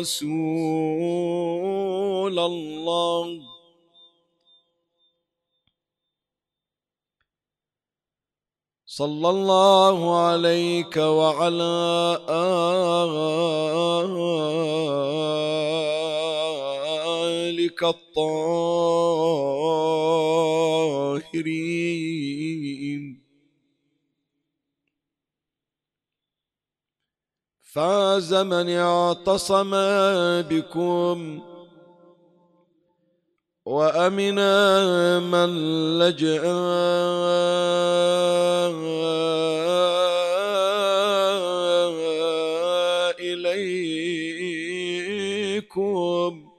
رسول الله. صلى الله عليك وعلى آلك الطاهرين. فاز من اعتصم بكم وأمنا من لجأ. إليكم.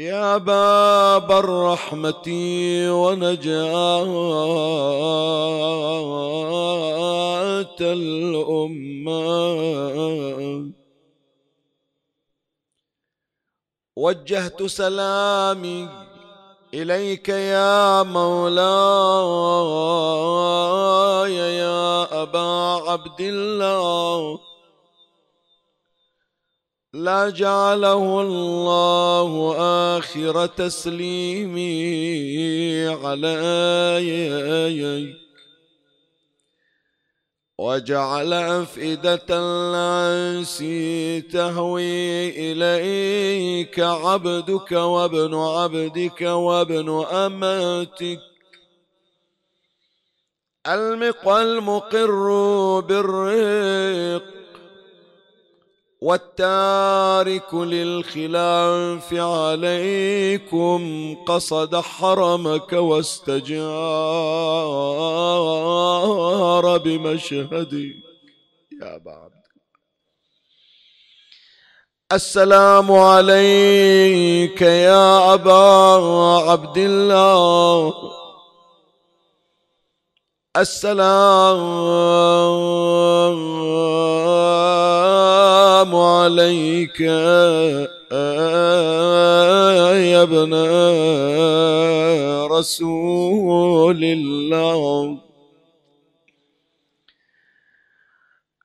يا باب الرحمة ونجاة الأمة. وجهت سلامي إليك يا مولاي يا أبا عبد الله. لا جعله الله آخر تسليمي عليك. وجعل أفئدة الناس تهوي إليك عبدك وابن عبدك وابن أماتك ألمق المقر بالرق والتارك للخلاف عليكم قصد حرمك واستجار بمشهدك يا بعد. السلام عليك يا أبا عبد الله. السلام عليك يا ابن رسول الله.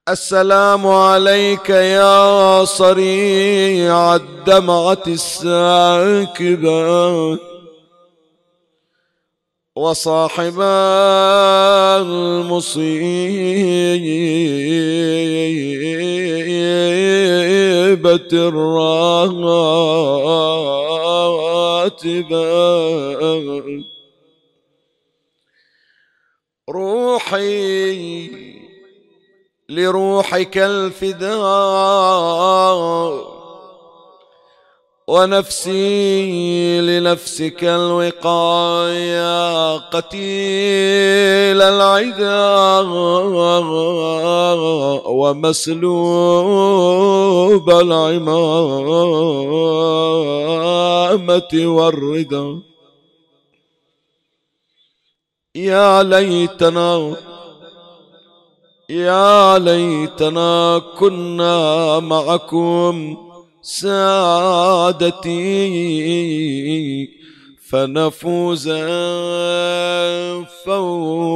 السلام عليك يا صريع الدمعة الساكبة. وصاحب المصيبة الراتبة. روحي لروحك الفداء. ونفسي لنفسك الوقاية قتيل العدا ومسلوب العمامة والرضا. يا ليتنا يا ليتنا كنا معكم سادتي فنفوز فوزا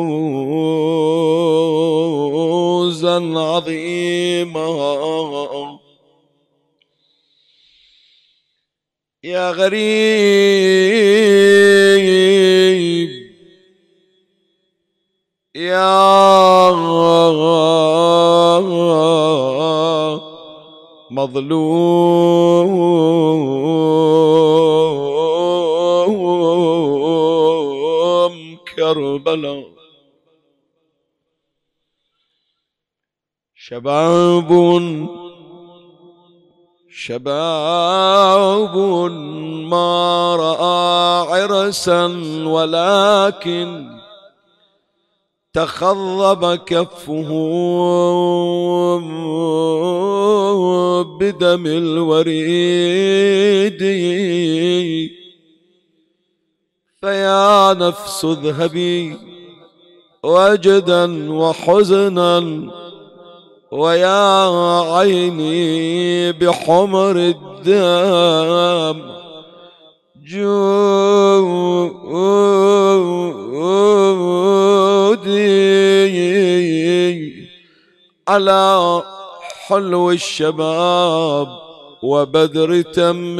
عظيما. يا غريب يا مظلوم كربلاء. شباب شباب ما رأى عرسا ولكن تخضب كفه بدم الوريد. فيا نفس اذهبي وجدا وحزنا ويا عيني بحمر الدم. جودي على حلو الشباب وبدر تميل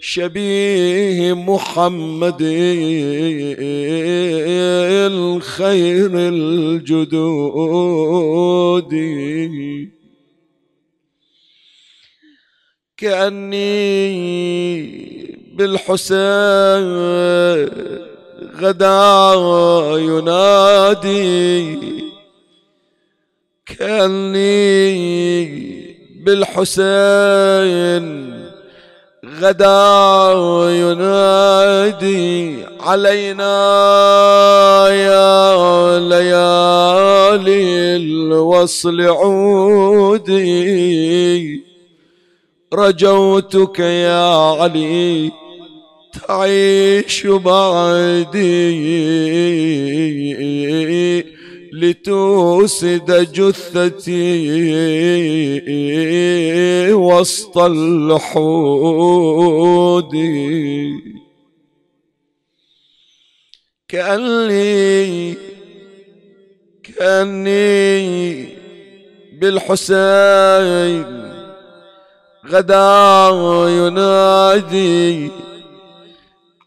شبيه محمد الخير الجدود. كأني بالحسين غدا ينادي كأني بالحسين غدا ينادي علينا يا ليالي الوصل عودي. رجوتك يا علي تعيش بعدي لتوسد جثتي وسط الحود كأني كأني بالحسين غدا ينادي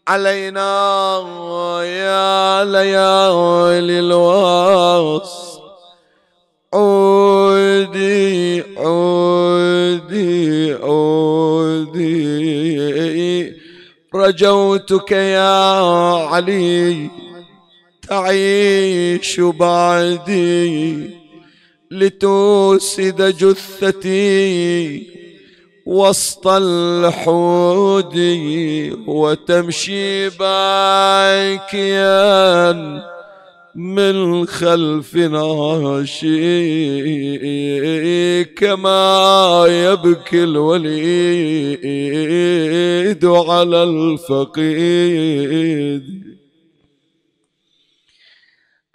علينا يا ليالي الوصل عودي عودي عودي. رجوتك يا علي تعيش بعدي. لتوسد جثتي. وسط الحود وتمشي باكيا من خلف ناشي كما يبكي الوليد على الفقيد.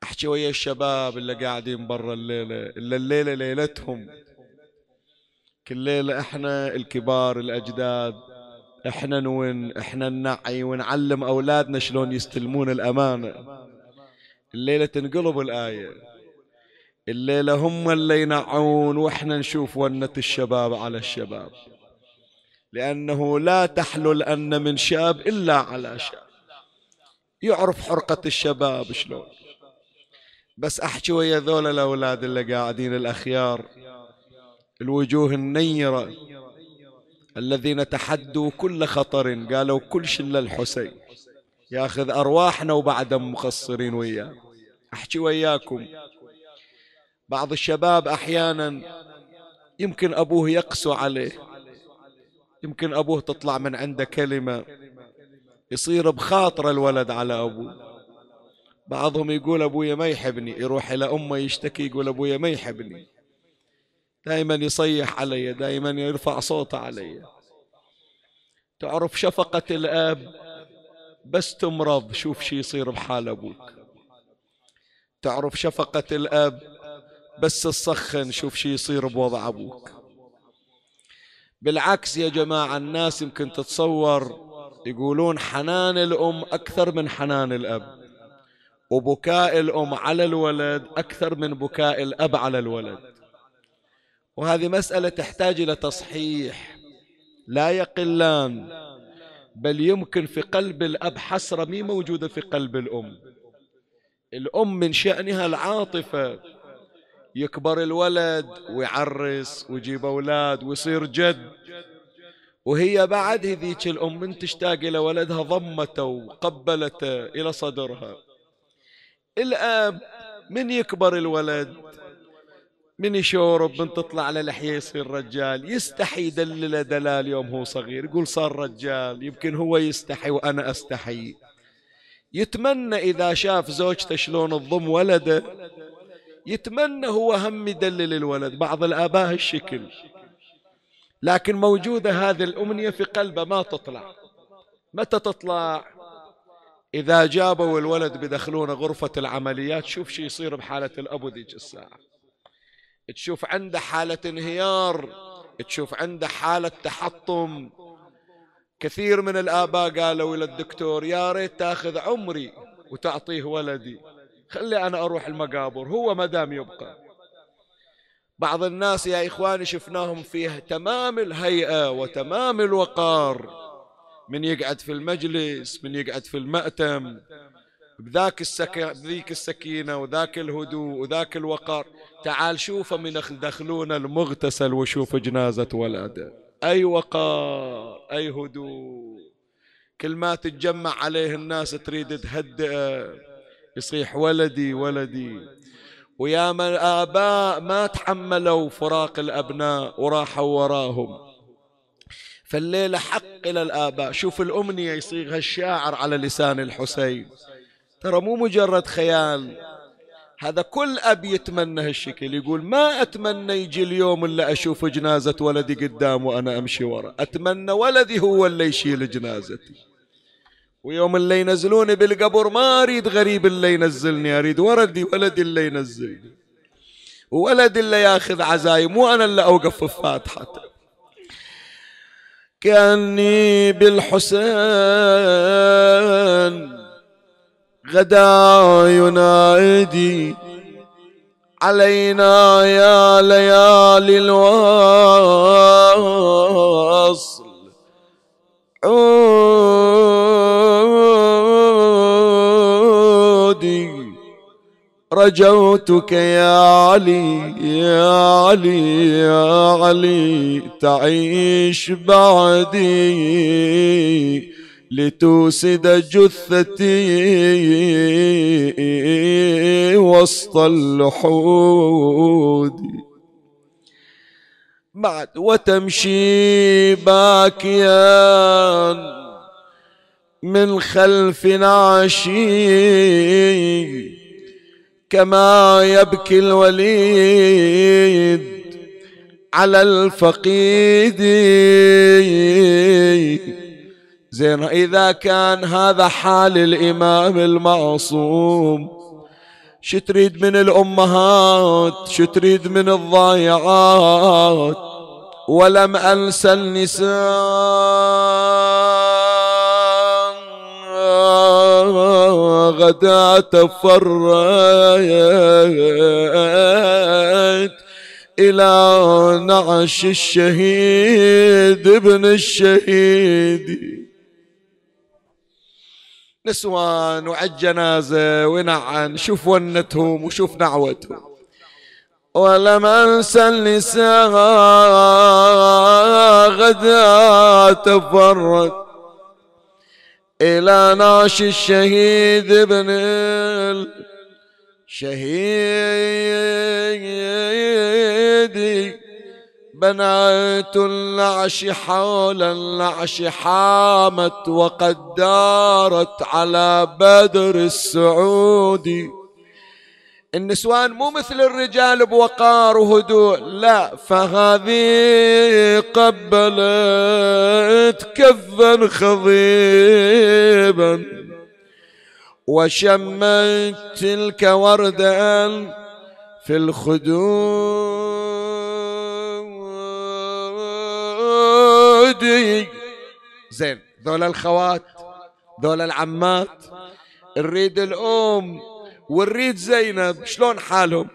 أحكي ويا الشباب اللي قاعدين برا الليلة الا الليلة ليلتهم. كل ليلة إحنا الكبار الأجداد إحنا نون إحنا ننعي ونعلم أولادنا شلون يستلمون الأمانة. الليلة تنقلب الآية. الليلة هم اللي ينعون وإحنا نشوف ونة الشباب على الشباب. لأنه لا تحلو الأن من شاب إلا على شاب. يعرف حرقة الشباب شلون. بس أحكي ويا ذول الأولاد اللي قاعدين الأخيار. الوجوه النيرة الذين تحدوا كل خطر قالوا كل شلة الحسين. ياخذ أرواحنا وبعد مقصرين وياه. أحكي وياكم. بعض الشباب أحيانا يمكن أبوه يقسو عليه. يمكن أبوه تطلع من عنده كلمة يصير بخاطر الولد على أبوه. بعضهم يقول أبويا ما يحبني يروح إلى أمه يشتكي يقول أبويا ما يحبني. دائما يصيح علي دائما يرفع صوته علي. تعرف شفقة الأب؟ بس تمرض شوف شي يصير بحال أبوك. تعرف شفقة الأب؟ بس تسخن شوف شي يصير بوضع أبوك. بالعكس يا جماعة الناس يمكن تتصور يقولون حنان الأم أكثر من حنان الأب. وبكاء الأم على الولد أكثر من بكاء الأب على الولد. وهذه مسألة تحتاج إلى تصحيح. لا يقلان بل يمكن في قلب الأب حسرة مي موجودة في قلب الأم. الأم من شأنها العاطفة يكبر الولد ويعرس ويجيب أولاد ويصير جد. وهي بعد هذيك الأم من تشتاق إلى ولدها ضمته وقبلته إلى صدرها. الأب من يكبر الولد من يشورب من تطلع على لحية يصير رجال يستحي يدلله دلال يوم هو صغير. يقول صار رجال. يمكن هو يستحي وأنا أستحي. يتمنى إذا شاف زوجته شلون تضم ولده يتمنى هو هم يدلل الولد. بعض الآباء هالشكل. لكن موجودة هذه الأمنية في قلبه ما تطلع. متى تطلع؟ إذا جابوا الولد بدخلونه غرفة العمليات شوف شو يصير بحالة الأبو ذيك الساعة. تشوف عنده حالة انهيار تشوف عنده حالة تحطم. كثير من الآباء قالوا إلى الدكتور يا ريت تأخذ عمري وتعطيه ولدي خلي أنا أروح المقابر هو مدام يبقى. بعض الناس يا إخواني شفناهم فيه تمام الهيئة وتمام الوقار من يقعد في المجلس من يقعد في المأتم. بذاك السك... بذيك السكينة وذاك الهدوء وذاك الوقار. تعال شوفه من دخلون المغتسل وشوف جنازة ولده. أي وقار أي هدوء. كل ما تتجمع عليه الناس تريد تهدئه. يصيح ولدي ولدي. ويا من الآباء ما تحملوا فراق الأبناء وراحوا وراهم. فالليلة حق إلى الآباء. شوف الأمنية يصيغها الشاعر على لسان الحسين. ترى مو مجرد خيال. هذا كل أب يتمنى هالشكل يقول ما أتمنى يجي اليوم إلا أشوف جنازة ولدي قدام وأنا أمشي ورا. أتمنى ولدي هو اللي يشيل جنازتي. ويوم اللي ينزلوني بالقبر ما أريد غريب اللي ينزلني أريد ولدي ولدي اللي ينزلني. ولدي اللي ياخذ عزايم مو أنا اللي أوقف في كأني بالحسين غدا ينادي علينا يا ليالي الوصل. عودي رجوتك يا علي يا علي يا علي تعيش بعدي. لتوسد جثتي وسط اللحود بعد وتمشي باكيا من خلف نعشي كما يبكي الوليد على الفقيد. زين إذا كان هذا حال الإمام المعصوم شو تريد من الأمهات؟ شو تريد من الضايعات؟ ولم أنسى النساء غدا تفرت إلى نعش الشهيد ابن الشهيد. نسوان وعد جنازة ونعن شوف ونتهم وشوف نعوتهم. ولم أنسى النساء غدا تفرد إلى ناش الشهيد ابن الشهيد. بنات النعش حول النعش حامت وقد دارت على بدر السعودي النسوان مو مثل الرجال بوقار وهدوء لا فهذه قبلت كفا خضيبا. وشمت تلك وردا في الخدود. ودي زين ذولا الخوات ذولا العمات. نريد الأم ونريد زينب. شلون حالهم؟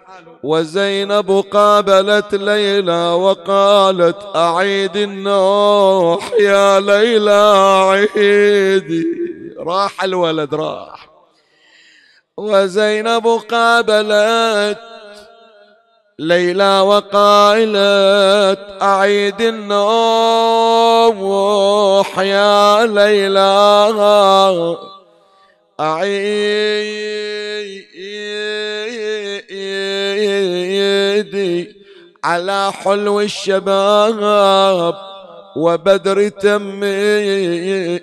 وزينب قابلت ليلى وقالت أعيد النوح يا ليلى عيدي. راح الولد راح. وزينب قابلت ليلى وقائلت أعيد النوح يا ليلى. أعيدي على حلو الشباب. وبدر تمين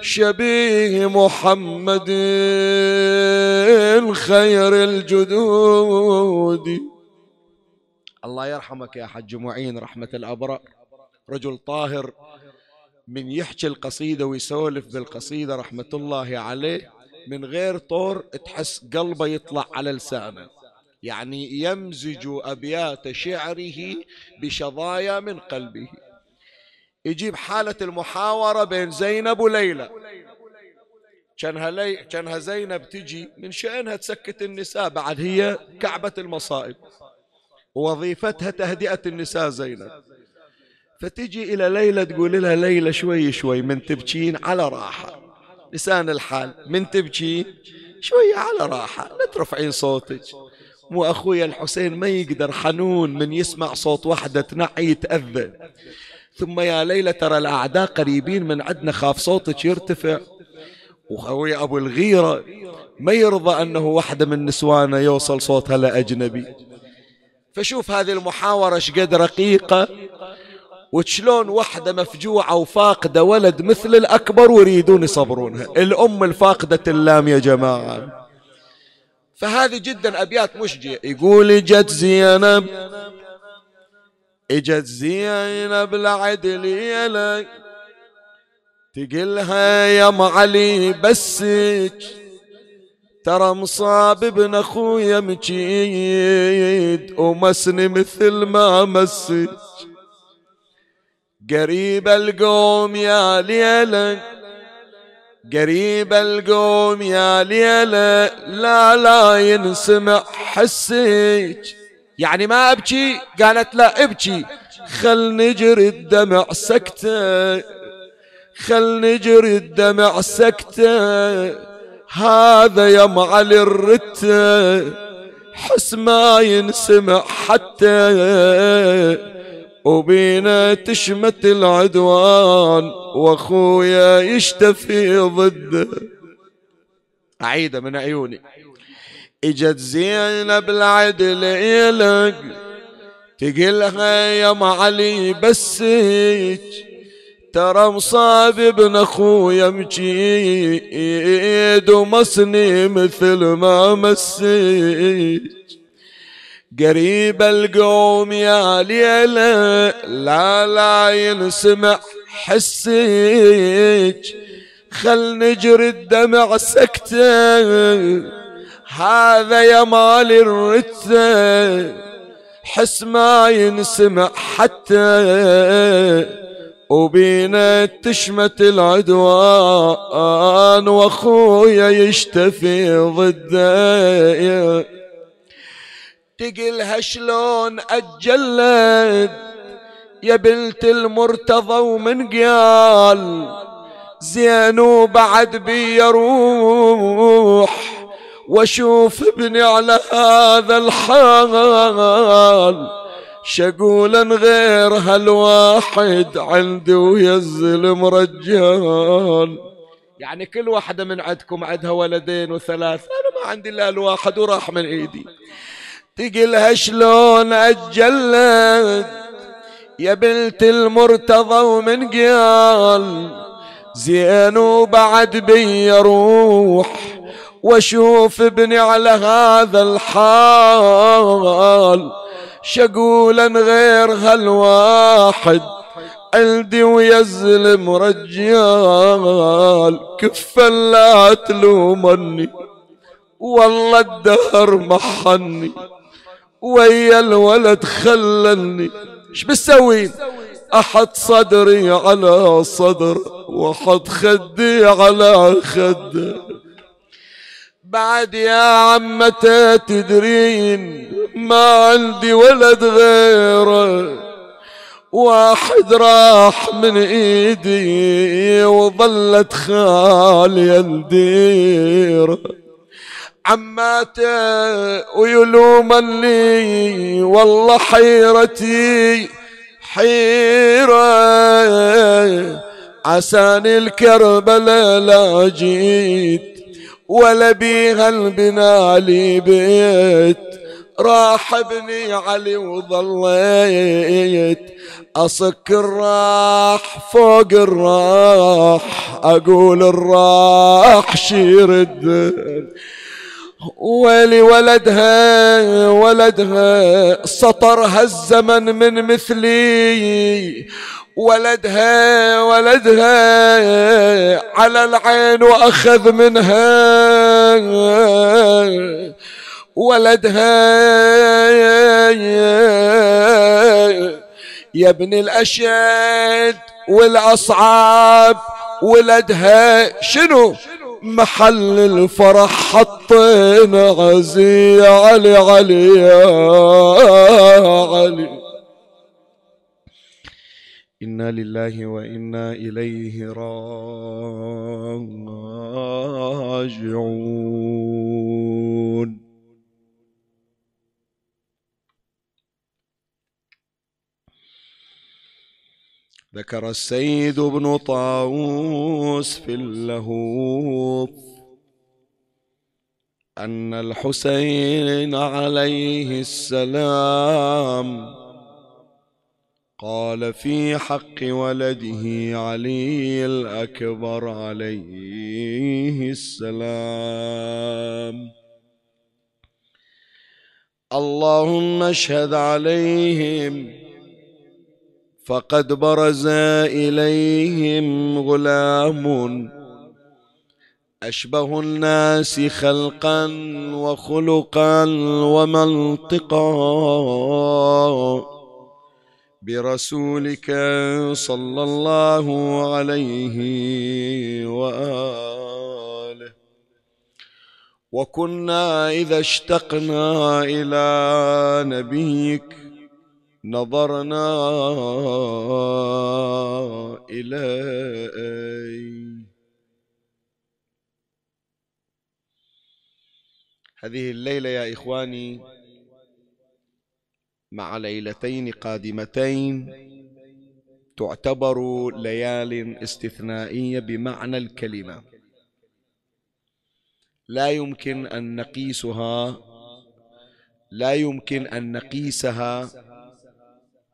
شبيه محمد خير الجدود. الله يرحمك يا حج معين رحمة الأبرار رجل طاهر من يحكي القصيدة ويسولف بالقصيدة رحمة الله عليه. من غير طور تحس قلبه يطلع على لسانه. يعني يمزج أبيات شعره بشظايا من قلبه. يجيب حالة المحاورة بين زينب وليلى. كانها لي كانها زينب تجي من شأنها تسكت النساء بعد هي كعبة المصائب. وظيفتها تهدئة النساء زينب. فتجي إلى ليلى تقول لها ليلى شوي شوي من تبكين على راحة. لسان الحال من تبكين؟ شوي على راحة لا ترفعين صوتك. مو أخويا الحسين ما يقدر حنون من يسمع صوت واحدة تنعي يتأذى ثم يا ليلى ترى الأعداء قريبين من عندنا خاف صوتك يرتفع. وخوي أبو الغيرة ما يرضى أنه واحدة من نسوانه يوصل صوتها لأجنبي. فشوف هذه المحاورة شقد رقيقة وشلون وحدة مفجوعة وفاقدة ولد مثل الأكبر ويريدون يصبرونها. الأم الفاقدة اللام يا جماعة. فهذه جدا أبيات مشجية يقول جت زينب إجت زينب لعدل يلك تقلها يا أم علي بسك ترى مصاب ابن أخويا مجيد ومسني مثل ما مسك قريب القوم يا ليلة قريب القوم يا ليلة لا لا ينسمع حسك يعني ما أبكي؟ قالت لا أبكي. خل نجري الدمع سكتة. خل نجري الدمع سكتة. هذا يا معلي الرتة. حس ما ينسمع حتى. وبينا تشمت العدوان وأخويا يشتفي ضده أعيده من عيوني. إجت زينب العدل إلك تقلها يا معلي بسك ترى مصاب ابن أخويا مجيد ومصني مثل ما مسك قريب القوم يا ليلة لا لا ينسمع حسك. خل نجري الدمع سكتة هذا يا مال الرتة. حس ما ينسمع حتى وبينا تشمت العدوان وأخويا يشتفي ضده. تقلها شلون اجلد يا بنت المرتضى ومن قال زينو بعد بي يروح وأشوف ابني على هذا الحال شقولا غير هالواحد عندي ويزل مرجال يعني كل واحدة من عندكم عندها ولدين وثلاث أنا ما عندي إلا الواحد وراح من إيدي. تقلها شلون أجلت؟ يا بنت المرتضى ومن قال زين وبعد بي روح وأشوف ابني على هذا الحال. شقولا غير هالواحد؟ عندي ويزلم رجال كفا لا تلومني والله الدهر محني. ويا الولد خلني. إيش بسوي أحط صدري على صدر وأحط خدي على خده بعد يا عمته تدرين ما عندي ولد غيره. واحد راح من إيدي وظلت خالي الديره عماته ويلومني والله حيرتي حيرة. عساني الكربلاء لا جيت ولا بيها البنا علي بيت. راح ابني علي وظليت أصك الراح فوق الراح أقول الراح شير ويلي ولدها ولدها سطرها الزمن من مثلي. ولدها ولدها على العين وأخذ منها. ولدها يا ابن الاشد والأصعاب ولدها شنو؟ محل الفرح حطينا عزي علي علي يا علي. إنا لله وإنا إليه راجعون. ذكر السيد بن طاووس في اللهوف أن الحسين عليه السلام قال في حق ولده علي الأكبر عليه السلام. اللهم اشهد عليهم فقد برز إليهم غلام أشبه الناس خلقا وخلقا ومنطقا برسولك صلى الله عليه وآله. وكنا إذا اشتقنا إلى نبيك نظرنا إليه. هذه الليلة يا إخواني مع ليلتين قادمتين تعتبر ليال استثنائية بمعنى الكلمة. لا يمكن أن نقيسها لا يمكن أن نقيسها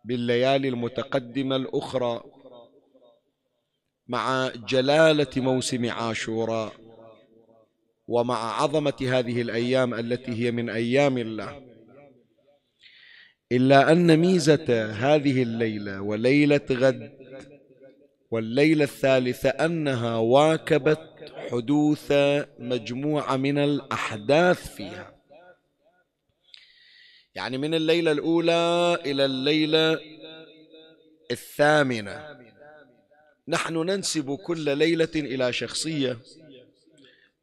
بالليالي المتقدمة الأخرى مع جلالة موسم عاشوراء ومع عظمة هذه الأيام التي هي من أيام الله. إلا أن ميزة هذه الليلة وليلة غد والليلة الثالثة أنها واكبت حدوث مجموعة من الأحداث فيها. يعني من الليلة الأولى إلى الليلة الثامنة. نحن ننسب كل ليلة إلى شخصية.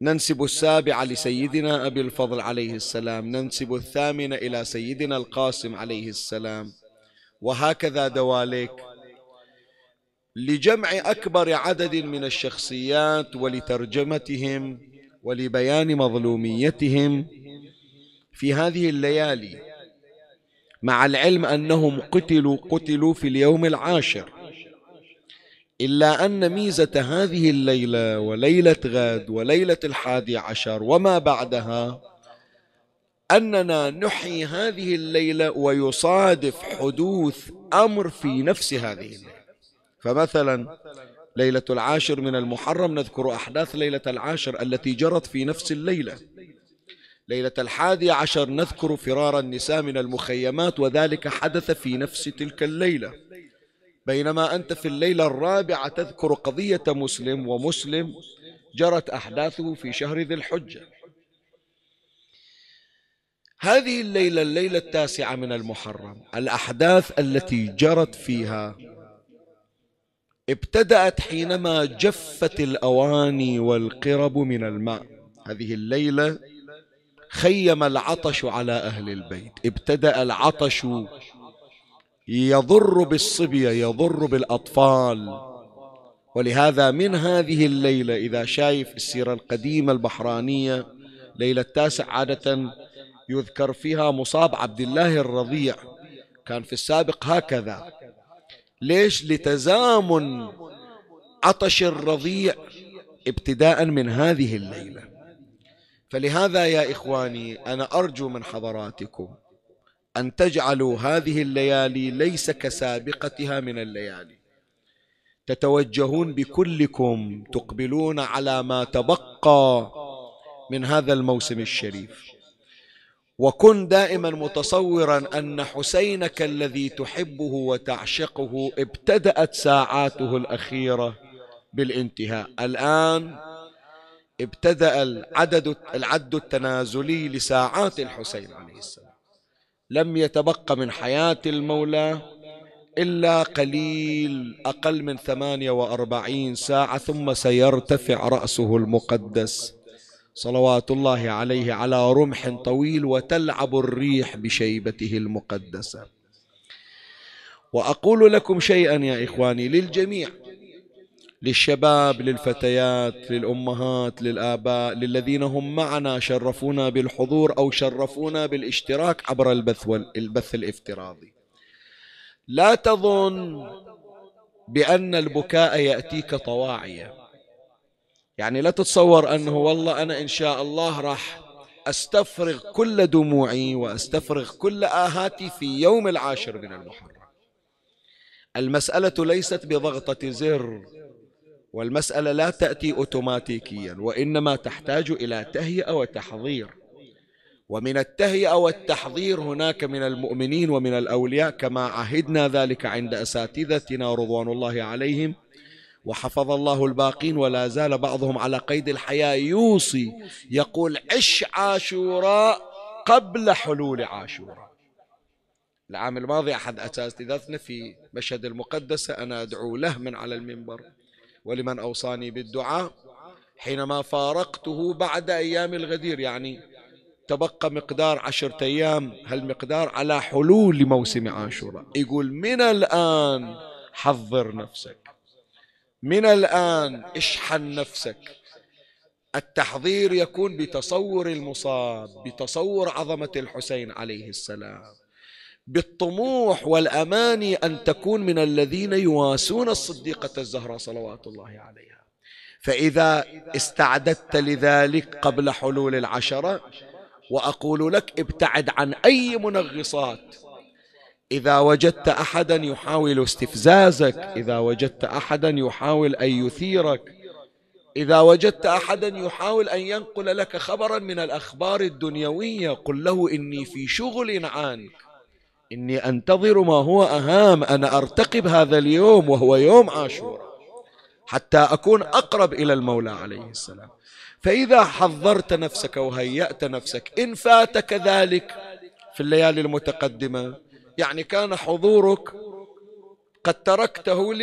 ننسب السابعة لسيدنا أبي الفضل عليه السلام. ننسب الثامنة إلى سيدنا القاسم عليه السلام. وهكذا دواليك. لجمع أكبر عدد من الشخصيات ولترجمتهم ولبيان مظلوميتهم في هذه الليالي مع العلم أنهم قتلوا قتلوا في اليوم العاشر. إلا أن ميزة هذه الليلة وليلة غد وليلة الحادي عشر وما بعدها أننا نحيي هذه الليلة ويصادف حدوث أمر في نفس هذه الليلة. فمثلا ليلة العاشر من المحرم نذكر أحداث ليلة العاشر التي جرت في نفس الليلة. ليلة الحادي عشر نذكر فرار النساء من المخيمات وذلك حدث في نفس تلك الليلة. بينما أنت في الليلة الرابعة تذكر قضية مسلم ومسلم جرت أحداثه في شهر ذي الحجة. هذه الليلة الليلة التاسعة من المحرم. الأحداث التي جرت فيها ابتدأت حينما جفت الأواني والقرب من الماء. هذه الليلة خيم العطش على أهل البيت. ابتدأ العطش يضر بالصبية يضر بالأطفال. ولهذا من هذه الليلة إذا شايف السيرة القديمة البحرانية ليلة التاسع عادة يذكر فيها مصاب عبد الله الرضيع. كان في السابق هكذا. ليش؟ لتزامن عطش الرضيع ابتداء من هذه الليلة. فلهذا يا إخواني أنا أرجو من حضراتكم أن تجعلوا هذه الليالي ليس كسابقتها من الليالي. تتوجهون بكلكم تقبلون على ما تبقى من هذا الموسم الشريف. وكن دائما متصورا أن حسينك الذي تحبه وتعشقه ابتدأت ساعاته الأخيرة بالانتهاء. الآن ابتدأ العدد العد التنازلي لساعات الحسين عليه السلام. لم يتبق من حياة المولى إلا قليل أقل من ثمانية وأربعين ساعة ثم سيرتفع رأسه المقدس. صلوات الله عليه على رمح طويل وتلعب الريح بشيبته المقدسة. وأقول لكم شيئا يا إخواني للجميع. للشباب للفتيات للأمهات للآباء للذين هم معنا شرفونا بالحضور أو شرفونا بالاشتراك عبر البث والبث الافتراضي. لا تظن بأن البكاء يأتيك طواعية. يعني لا تتصور أنه والله أنا إن شاء الله راح أستفرغ كل دموعي وأستفرغ كل آهاتي في يوم العاشر من المحرم. المسألة ليست بضغطة زر. والمسألة لا تأتي أوتوماتيكيا وإنما تحتاج إلى تهيئة وتحضير. ومن التهيئة والتحضير هناك من المؤمنين ومن الأولياء كما عهدنا ذلك عند أساتذتنا رضوان الله عليهم وحفظ الله الباقين ولا زال بعضهم على قيد الحياة. يوصي يقول عش عاشوراء قبل حلول عاشوراء. العام الماضي أحد أساتذتنا في مشهد المقدسة أنا أدعو له من على المنبر. ولمن أوصاني بالدعاء حينما فارقته بعد أيام الغدير يعني تبقى مقدار عشرة أيام هالمقدار على حلول موسم عاشوراء. يقول من الآن حضر نفسك من الآن اشحن نفسك. التحضير يكون بتصور المصاب بتصور عظمة الحسين عليه السلام. بالطموح والأماني أن تكون من الذين يواسون الصديقة الزهراء صلوات الله عليها. فإذا استعددت لذلك قبل حلول العشرة وأقول لك ابتعد عن أي منغصات. إذا وجدت أحدا يحاول استفزازك إذا وجدت أحدا يحاول أن يثيرك إذا وجدت أحدا يحاول أن ينقل لك خبرا من الأخبار الدنيوية قل له إني في شغل عنك. إني أنتظر ما هو أهم أنا أرتقب هذا اليوم وهو يوم عاشوراء حتى أكون أقرب إلى المولى عليه السلام. فإذا حضرت نفسك وهيأت نفسك إن فاتك ذلك في الليالي المتقدمة يعني كان حضورك قد تركته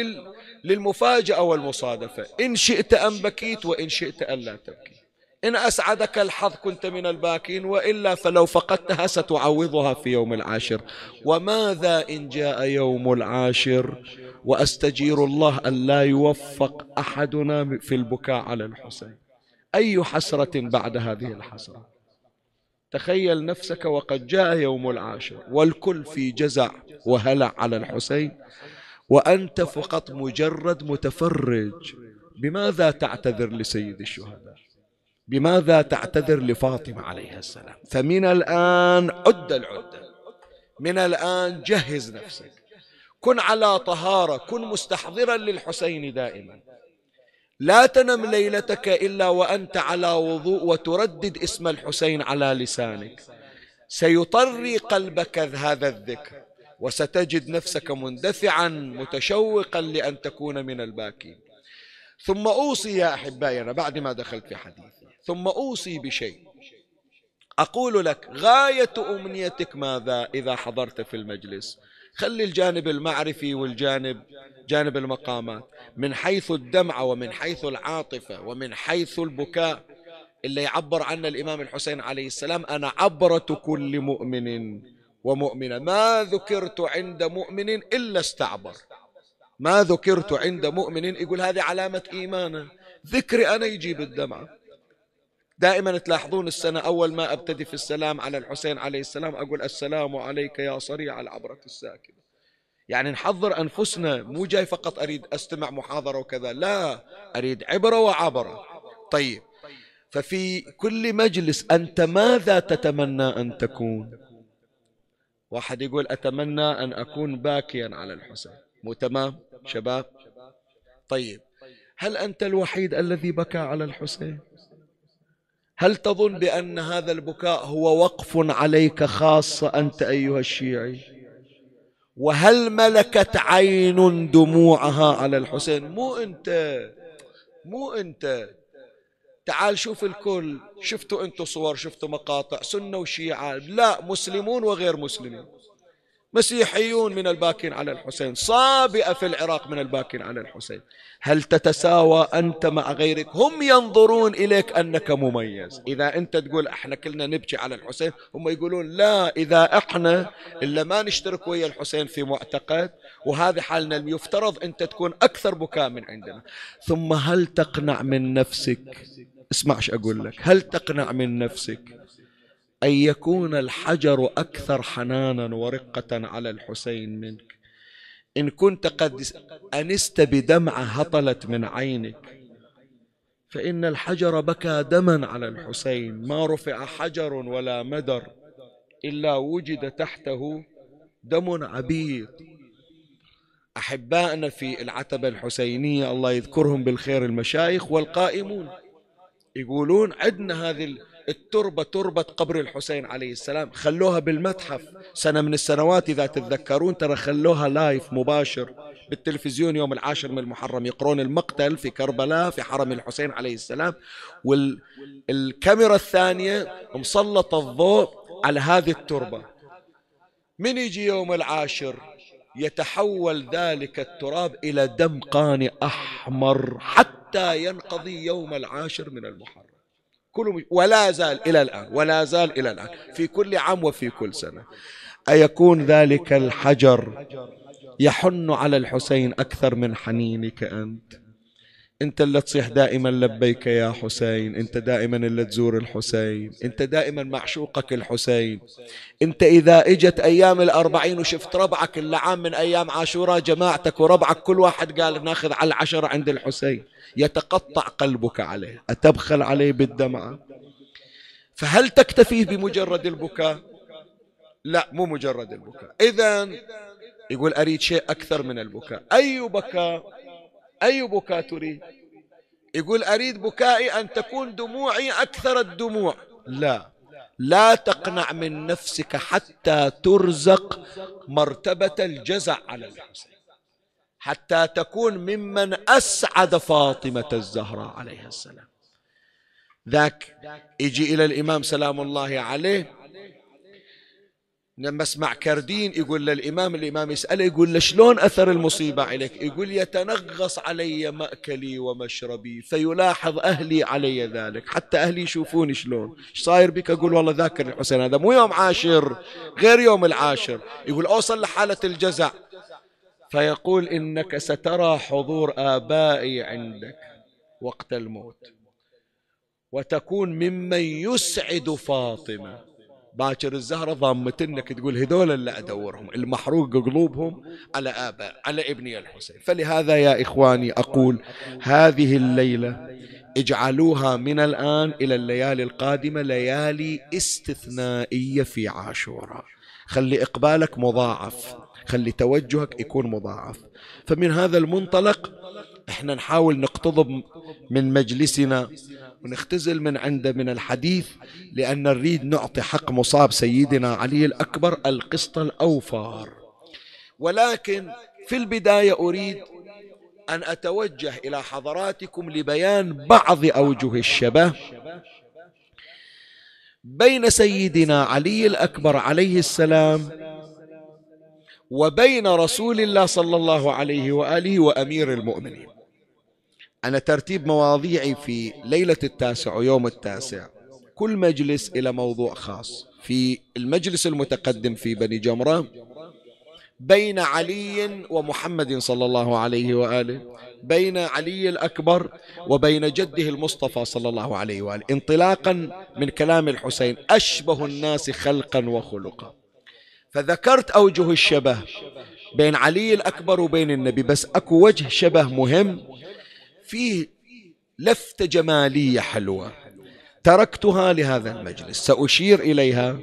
للمفاجأة والمصادفة. إن شئت أن بكيت وإن شئت أن لا تبكي. إن أسعدك الحظ كنت من الباكين وإلا فلو فقدتها ستعوضها في يوم العاشر. وماذا إن جاء يوم العاشر؟ وأستجير الله أن لا يوفق أحدنا في البكاء على الحسين. أي حسرة بعد هذه الحسرة؟ تخيل نفسك وقد جاء يوم العاشر والكل في جزع وهلع على الحسين وأنت فقط مجرد متفرج. بماذا تعتذر لسيد الشهداء؟ بماذا تعتذر لفاطمة عليها السلام؟ فمن الآن عد العدة من الآن جهز نفسك. كن على طهارة كن مستحضرا للحسين دائما. لا تنم ليلتك إلا وأنت على وضوء وتردد اسم الحسين على لسانك. سيطري قلبك هذا الذكر وستجد نفسك مندفعا متشوقا لأن تكون من الباكين. ثم أوصي يا أحبائي أنا بعد ما دخلت في حديثي ثم أوصي بشيء. أقول لك غاية أمنيتك ماذا إذا حضرت في المجلس؟ خلي الجانب المعرفي والجانب جانب المقامات. من حيث الدمعة ومن حيث العاطفة ومن حيث البكاء اللي يعبر عنه الإمام الحسين عليه السلام أنا عبرة كل مؤمن ومؤمنة. ما ذكرت عند مؤمن إلا استعبر. ما ذكرت عند مؤمن يقول هذه علامة إيمانه. ذكري أنا يجيب الدمعة. دائما تلاحظون السنة أول ما أبتدي في السلام على الحسين عليه السلام أقول السلام عليك يا صريع العبرة الساكنة. يعني نحضر أنفسنا مو جاي فقط أريد أستمع محاضرة وكذا لا أريد عبرة وعبرة. طيب ففي كل مجلس أنت ماذا تتمنى أن تكون؟ واحد يقول أتمنى أن أكون باكيا على الحسين. مو تمام شباب؟ طيب هل أنت الوحيد الذي بكى على الحسين؟ هل تظن بأن هذا البكاء هو وقف عليك خاصة أنت أيها الشيعي؟ وهل ملكت عين دموعها على الحسين؟ مو أنت مو أنت. تعال شوف الكل. شفتوا أنتوا صور شفتوا مقاطع سنة وشيعة. لا مسلمون وغير مسلمين. مسيحيون من الباكين على الحسين صابئة في العراق من الباكين على الحسين. هل تتساوى أنت مع غيرك؟ هم ينظرون إليك أنك مميز. إذا أنت تقول إحنا كلنا نبكي على الحسين هم يقولون لا إذا إحنا إلا ما نشترك ويا الحسين في معتقد وهذا حالنا المفترض أنت تكون أكثر بكاء من عندنا. ثم هل تقنع من نفسك؟ اسمعش أقول لك. هل تقنع من نفسك أن يكون الحجر أكثر حنانا ورقة على الحسين منك. إن كنت قد أنست بدمعة هطلت من عينك فإن الحجر بكى دما على الحسين. ما رفع حجر ولا مدر إلا وجد تحته دم عبيط أحبائنا في العتبة الحسينية الله يذكرهم بالخير المشايخ والقائمون يقولون عندنا هذه التربة تربة قبر الحسين عليه السلام. خلوها بالمتحف. سنة من السنوات إذا تتذكرون ترى خلوها لايف مباشر بالتلفزيون يوم العاشر من المحرم. يقرون المقتل في كربلاء في حرم الحسين عليه السلام. والكاميرا الثانية مسلط الضوء على هذه التربة. من يجي يوم العاشر يتحول ذلك التراب إلى دم قاني أحمر حتى ينقضي يوم العاشر من المحرم. كل ولا زال إلى الآن ولا زال إلى الآن في كل عام وفي كل سنة. أيكون ذلك الحجر يحن على الحسين أكثر من حنينك أنت؟ انت اللي تصيح دائما لبيك يا حسين انت دائما اللي تزور الحسين انت دائما معشوقك الحسين. انت إذا إجت أيام الأربعين وشفت ربعك اللي عام من أيام عاشوراء جماعتك وربعك كل واحد قال ناخذ على العشرة عند الحسين. يتقطع قلبك عليه أتبخل عليه بالدمعة. فهل تكتفي بمجرد البكاء؟ لا مو مجرد البكاء. إذا يقول أريد شيء أكثر من البكاء. أي بكاء؟ أي بكاء تريد؟ يقول أريد بكائي أن تكون دموعي أكثر الدموع. لا. لا تقنع من نفسك حتى ترزق مرتبة الجزع على الحسين حتى تكون ممن أسعد فاطمة الزهراء عليها السلام. ذاك يجي إلى الإمام سلام الله عليه لما اسمع كردين يقول للإمام الإمام يسأله يقول له شلون أثر المصيبة عليك؟ يقول يتنغص علي مأكلي ومشربي فيلاحظ أهلي علي ذلك حتى أهلي يشوفوني شلون. إيش صاير بك؟ أقول والله ذاكر الحسين هذا مو يوم عاشر غير يوم العاشر. يقول أوصل لحالة الجزع. فيقول إنك سترى حضور آبائي عندك وقت الموت وتكون ممن يسعد فاطمة. باكر الزهرة ضامتنك تقول هذول اللي أدورهم المحروق قلوبهم على آباء على ابني الحسين. فلهذا يا إخواني أقول هذه الليلة اجعلوها من الآن إلى الليالي القادمة ليالي استثنائية في عاشوراء خلي إقبالك مضاعف خلي توجهك يكون مضاعف. فمن هذا المنطلق إحنا نحاول نقتضب من مجلسنا ونختزل من عنده من الحديث لأن نريد نعطي حق مصاب سيدنا علي الأكبر القسط الأوفر ولكن في البداية أريد أن أتوجه إلى حضراتكم لبيان بعض أوجه الشبه بين سيدنا علي الأكبر عليه السلام وبين رسول الله صلى الله عليه وآله وأمير المؤمنين. أنا ترتيب مواضيعي في ليلة التاسع ويوم التاسع. كل مجلس إلى موضوع خاص. في المجلس المتقدم في بني جمرة بين علي ومحمد صلى الله عليه وآله بين علي الأكبر وبين جده المصطفى صلى الله عليه وآله. انطلاقا من كلام الحسين أشبه الناس خلقا وخلقا. فذكرت أوجه الشبه بين علي الأكبر وبين النبي بس أكو وجه شبه مهم. فيه لفتة جمالية حلوة. تركتها لهذا المجلس. سأشير إليها.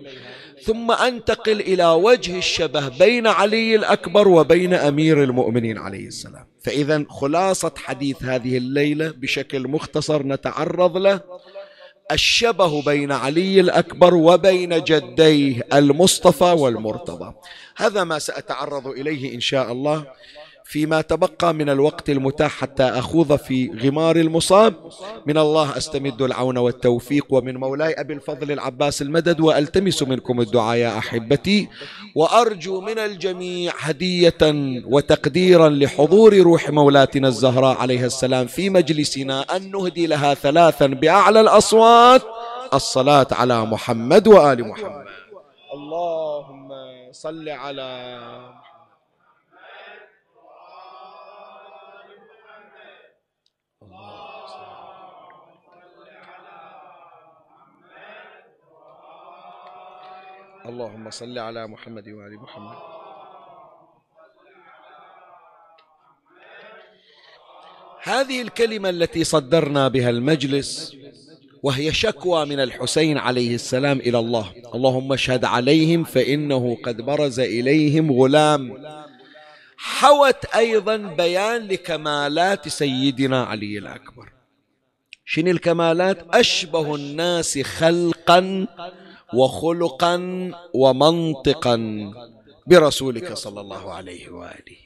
ثم أنتقل إلى وجه الشبه بين علي الأكبر وبين أمير المؤمنين عليه السلام. فإذا خلاصة حديث هذه الليلة بشكل مختصر نتعرض له. الشبه بين علي الأكبر وبين جديه المصطفى والمرتضى. هذا ما سأتعرض إليه إن شاء الله. فيما تبقى من الوقت المتاح حتى أخوض في غمار المصاب. من الله أستمد العون والتوفيق ومن مولاي أبي الفضل العباس المدد وألتمس منكم الدعاء يا أحبتي. وأرجو من الجميع هدية وتقديرا لحضور روح مولاتنا الزهراء عليها السلام في مجلسنا أن نهدي لها ثلاثا بأعلى الأصوات. الصلاة على محمد وآل محمد. اللهم صل على اللهم صل على محمد وآل محمد. هذه الكلمة التي صدرنا بها المجلس وهي شكوى من الحسين عليه السلام إلى الله. اللهم اشهد عليهم فإنه قد برز إليهم غلام. حوت أيضا بيان لكمالات سيدنا علي الأكبر. شنو الكمالات؟ أشبه الناس خلقا وخلقا ومنطقا برسولك صلى الله عليه وآله.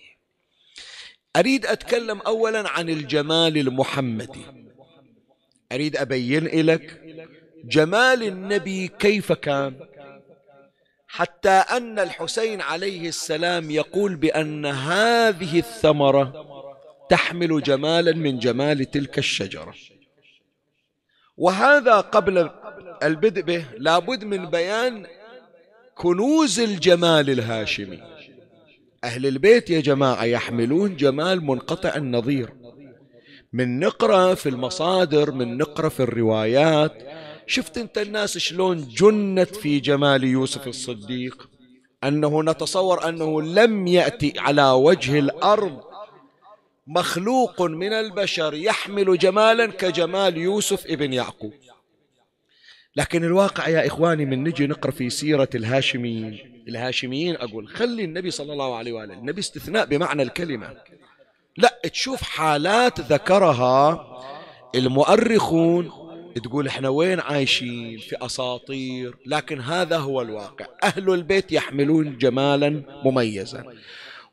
أريد أتكلم اولا عن الجمال المحمدي. أريد أبين لك جمال النبي كيف كان حتى أن الحسين عليه السلام يقول بأن هذه الثمرة تحمل جمالا من جمال تلك الشجرة. وهذا قبل البدء به لابد من بيان كنوز الجمال الهاشمي. أهل البيت يا جماعة يحملون جمال منقطع النظير. من نقرأ في المصادر من نقرأ في الروايات. شفت أنت الناس شلون جنت في جمال يوسف الصديق؟ أنه نتصور أنه لم يأتي على وجه الأرض. مخلوق من البشر يحمل جمالا كجمال يوسف ابن يعقوب. لكن الواقع يا إخواني من نجي نقرأ في سيرة الهاشميين. الهاشميين أقول خلي النبي صلى الله عليه وآله النبي استثناء بمعنى الكلمة. لا تشوف حالات ذكرها المؤرخون تقول إحنا وين عايشين؟ في أساطير. لكن هذا هو الواقع. أهل البيت يحملون جمالا مميزا.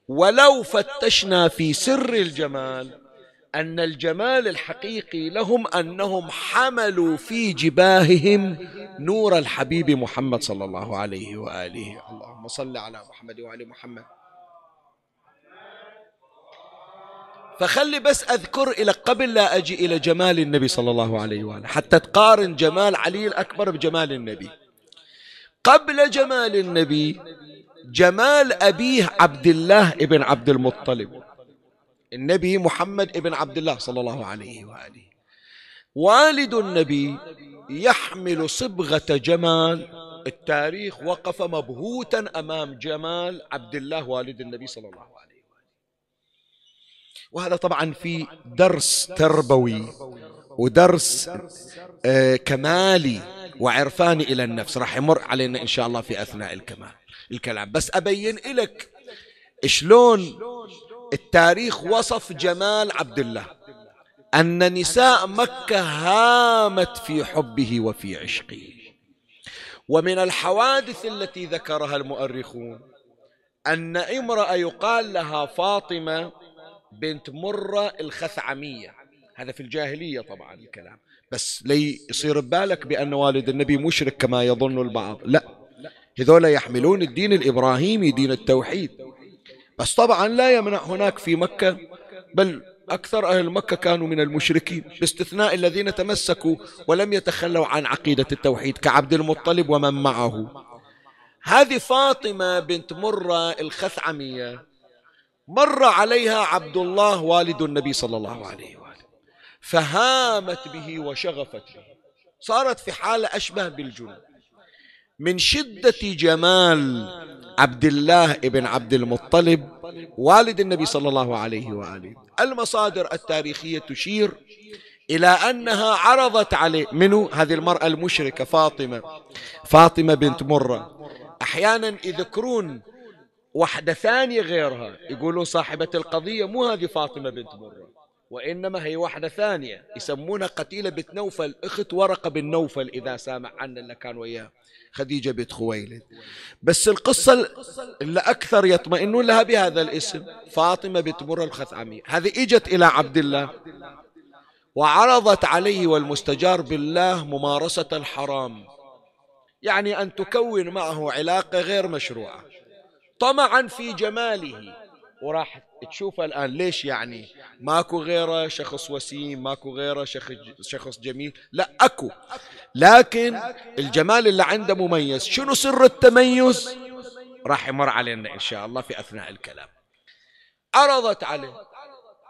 ولو فتشنا في سر الجمال أن الجمال الحقيقي لهم أنهم حملوا في جباههم نور الحبيب محمد صلى الله عليه وآله. اللهم صل على محمد وآل محمد. فخلي بس أذكر إلى قبل لا أجي إلى جمال النبي صلى الله عليه وآله. حتى تقارن جمال علي الأكبر بجمال النبي. قبل جمال النبي جمال أبيه عبد الله ابن عبد المطلب. النبي محمد ابن عبد الله صلى الله عليه وآله. والد النبي يحمل صبغة جمال. التاريخ وقف مبهوتا أمام جمال عبد الله والد النبي صلى الله عليه وآله. وهذا طبعا في درس تربوي ودرس آه كمالي وعرفاني إلى النفس. راح يمر علينا إن شاء الله في أثناء الكمال الكلام. بس أبين لك شلون التاريخ وصف جمال عبد الله أن نساء مكة هامت في حبه وفي عشقه. ومن الحوادث التي ذكرها المؤرخون أن امرأة يقال لها فاطمة بنت مرة الخثعمية. هذا في الجاهلية طبعا الكلام. بس لي يصير ببالك بأن والد النبي مشرك كما يظن البعض. لا. هذول يحملون الدين الإبراهيمي دين التوحيد. بس طبعا لا يمنع هناك في مكة بل أكثر أهل مكة كانوا من المشركين باستثناء الذين تمسكوا ولم يتخلوا عن عقيدة التوحيد كعبد المطلب ومن معه. هذه فاطمة بنت مرة الخثعمية مر عليها عبد الله والد النبي صلى الله عليه وآله فهامت به وشغفت به صارت في حالة أشبه بالجنون. من شدة جمال عبد الله ابن عبد المطلب والد النبي صلى الله عليه وآله. المصادر التاريخية تشير إلى أنها عرضت عليه. منو؟ هذه المرأة المشركة فاطمة. فاطمة بنت مرة. أحيانا يذكرون واحدة ثانية غيرها. يقولون صاحبة القضية مو هذه فاطمة بنت مرة. وإنما هي واحدة ثانية. يسمونها قتيلة بنت نوفل. أخت ورقة بن نوفل إذا سامع عنا اللي كان وياه خديجة بنت خويلد. بس القصة اللي أكثر يطمئنون لها بهذا الاسم فاطمة بنت مرة الخثعمية. هذه إجت إلى عبد الله وعرضت عليه والمستجار بالله ممارسة الحرام. يعني أن تكون معه علاقة غير مشروعة. طمعا في جماله وراح تشوف الآن ليش يعني ماكو غيره شخص وسيم ماكو غيره شخص جميل. لا أكو. لكن الجمال اللي عنده مميز. شنو سر التميز؟ راح يمر علينا إن شاء الله في أثناء الكلام. عرضت عليه.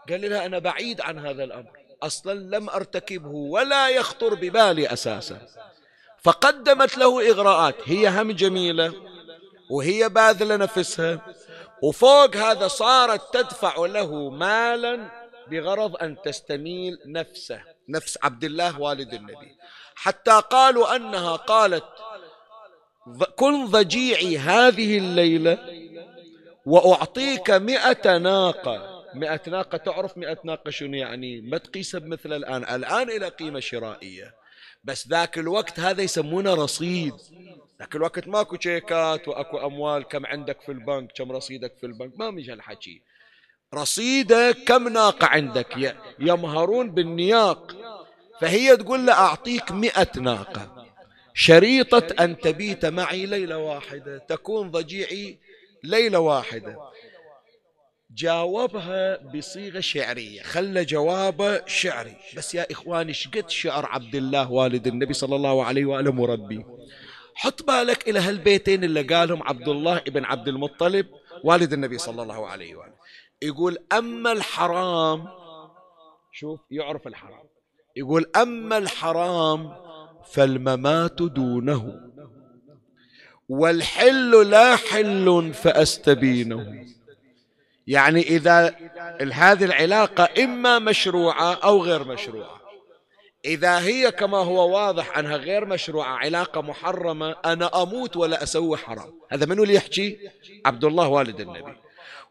قال لها أنا بعيد عن هذا الأمر. أصلا لم أرتكبه ولا يخطر ببالي أساسا. فقدمت له إغراءات. هي هم جميلة وهي باذلة نفسها. وفوق هذا صارت تدفع له مالا بغرض أن تستميل نفسه نفس عبد الله والد النبي. حتى قالوا أنها قالت كن ضجيعي هذه الليلة وأعطيك مئة ناقة. مئة ناقة تعرف مئة ناقة شنو يعني؟ ما تقيسها بمثل الآن. الآن إلى قيمة شرائية. بس ذاك الوقت هذا يسمونه رصيد. ذاك الوقت ماكو شيكات وأكو أموال كم عندك في البنك كم رصيدك في البنك ما مش هالحكي. رصيدك كم ناقة عندك؟ يمهرون بالنياق. فهي تقول له أعطيك مئة ناقة. شريطة أن تبيت معي ليلة واحدة تكون ضجيعي ليلة واحدة. جاوبها بصيغة شعرية. خلى جوابه شعري. بس يا إخواني شقد شعر عبد الله والد النبي صلى الله عليه وآله مربي حط بالك إلى هالبيتين اللي قالهم عبد الله ابن عبد المطلب والد النبي صلى الله عليه وآله. يقول أما الحرام شوف يعرف الحرام. يقول أما الحرام فالممات دونه والحل لا حل فأستبينه. يعني إذا هذه العلاقة إما مشروعة أو غير مشروعة. إذا هي كما هو واضح أنها غير مشروعة علاقة محرمة أنا أموت ولا أسوي حرام. هذا منو اللي يحكي؟ عبد الله والد النبي.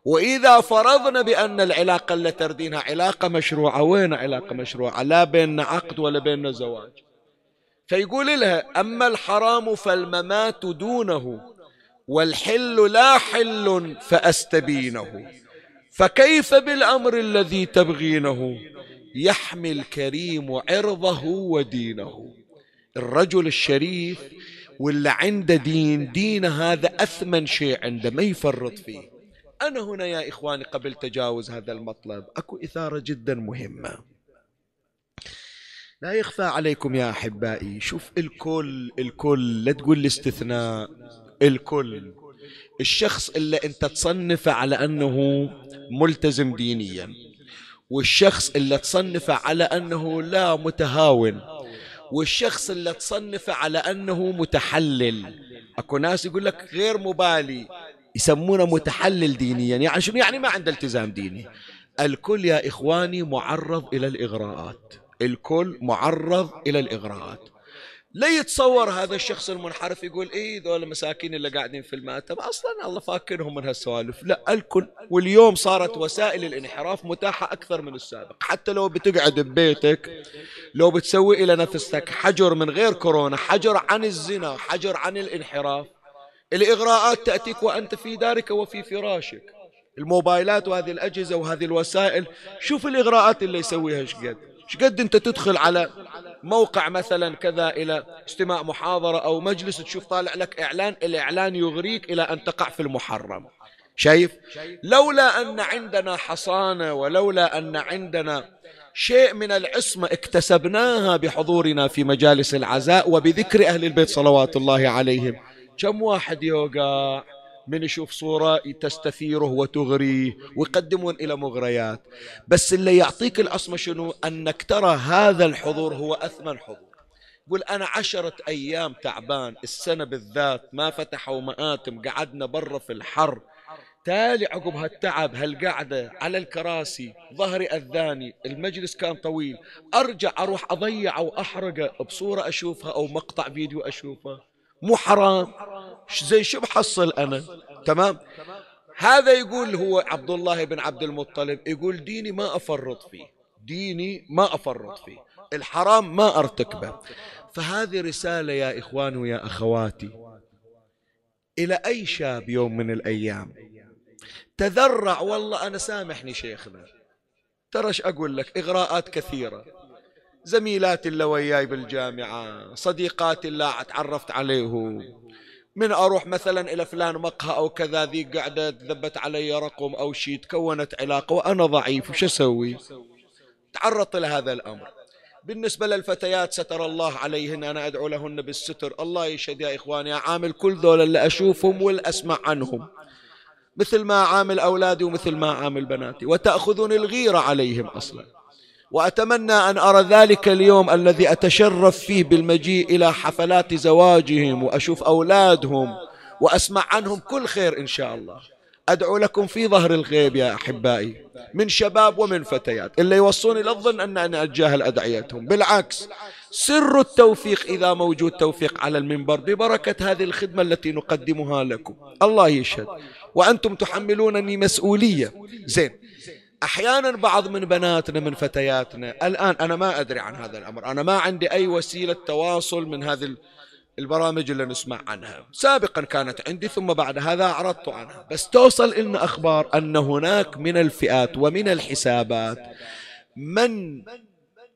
وإذا فرضنا بأن العلاقة اللي تردينها علاقة مشروعة وين علاقة مشروعة؟ لا بيننا عقد ولا بيننا زواج. فيقول لها أما الحرام فالممات دونه والحل لا حل فأستبينه. فكيف بالأمر الذي تبغينه؟ يحمي الكريم عرضه ودينه. الرجل الشريف واللي عنده دين دين هذا أثمن شيء عنده ما يفرط فيه. أنا هنا يا إخواني قبل تجاوز هذا المطلب أكو إثارة جدا مهمة. لا يخفى عليكم يا أحبائي شوف الكل الكل لا تقول الاستثناء الكل. الشخص اللي أنت تصنفه على أنه ملتزم دينيا. والشخص اللي تصنفه على أنه لا متهاون والشخص اللي تصنفه على أنه متحلل. أكو ناس يقول لك غير مبالي يسمونه متحلل دينيا. يعني شنو؟ يعني ما عنده التزام ديني. الكل يا إخواني معرض إلى الإغراءات. الكل معرض إلى الإغراءات. لا يتصور هذا الشخص المنحرف يقول إيه ذول المساكين اللي قاعدين في المأتم. أصلا الله فاكرهم من هالسوالف. لا الكل. واليوم صارت وسائل الانحراف متاحة أكثر من السابق. حتى لو بتقعد ببيتك لو بتسوي إلى نفسك حجر من غير كورونا حجر عن الزنا حجر عن الانحراف الإغراءات تأتيك وأنت في دارك وفي فراشك. الموبايلات وهذه الأجهزة وهذه الوسائل شوف الإغراءات اللي يسويها شقد شقد أنت تدخل على موقع مثلا كذا إلى استماع محاضرة أو مجلس تشوف طالع لك إعلان الإعلان يغريك إلى أن تقع في المحرم. شايف؟ لولا أن عندنا حصانة ولولا أن عندنا شيء من العصمة اكتسبناها بحضورنا في مجالس العزاء وبذكر أهل البيت صلوات الله عليهم. كم واحد يوقع؟ من يشوف صورة تستثيره وتغريه ويقدمون إلى مغريات. بس اللي يعطيك العصمة شنو؟ أنك ترى هذا الحضور هو أثمن حضور. يقول أنا عشرة أيام تعبان السنة بالذات ما فتحوا مآتم قعدنا برا في الحر. تالي عقب هالتعب هالقعدة على الكراسي ظهري أذاني المجلس كان طويل. أرجع أروح أضيع أو بصورة أشوفها أو مقطع فيديو أشوفه. مو حرام. زي شو بحصل أنا؟ تمام؟ هذا يقول هو عبد الله بن عبد المطلب يقول ديني ما أفرط فيه. ديني ما أفرط فيه. الحرام ما أرتكبه. فهذه رسالة يا إخواني ويا أخواتي إلى أي شاب يوم من الأيام؟ تذرع والله أنا سامحني شيخنا. ترى إيش أقول لك؟ إغراءات كثيرة. زميلاتي اللي وياي بالجامعة صديقاتي اللي تعرفت عليهم من أروح مثلا إلى فلان مقهى أو كذا ذي قاعدة تثبت علي رقم أو شيء تكونت علاقة وأنا ضعيف وش أسوي؟ تعرضت لهذا الأمر. بالنسبة للفتيات ستر الله عليهن أنا أدعو لهن بالستر. الله يشهد يا إخواني أعامل كل ذول اللي أشوفهم والأسمع عنهم. مثل ما عامل أولادي ومثل ما عامل بناتي وتأخذني الغيرة عليهم أصلا. وأتمنى أن أرى ذلك اليوم الذي أتشرف فيه بالمجيء إلى حفلات زواجهم وأشوف أولادهم وأسمع عنهم كل خير إن شاء الله. أدعو لكم في ظهر الغيب يا أحبائي من شباب ومن فتيات اللي يوصوني للظن أن أنا أتجاهل أدعيتهم. بالعكس سر التوفيق إذا موجود توفيق على المنبر ببركة هذه الخدمة التي نقدمها لكم. الله يشهد. وأنتم تحملونني مسؤولية. زين. أحيانا بعض من بناتنا من فتياتنا. الآن أنا ما أدري عن هذا الأمر. أنا ما عندي أي وسيلة تواصل من هذه البرامج اللي نسمع عنها. سابقا كانت عندي ثم بعد هذا أعرضت عنها. بس توصل لنا أخبار أن هناك من الفئات ومن الحسابات من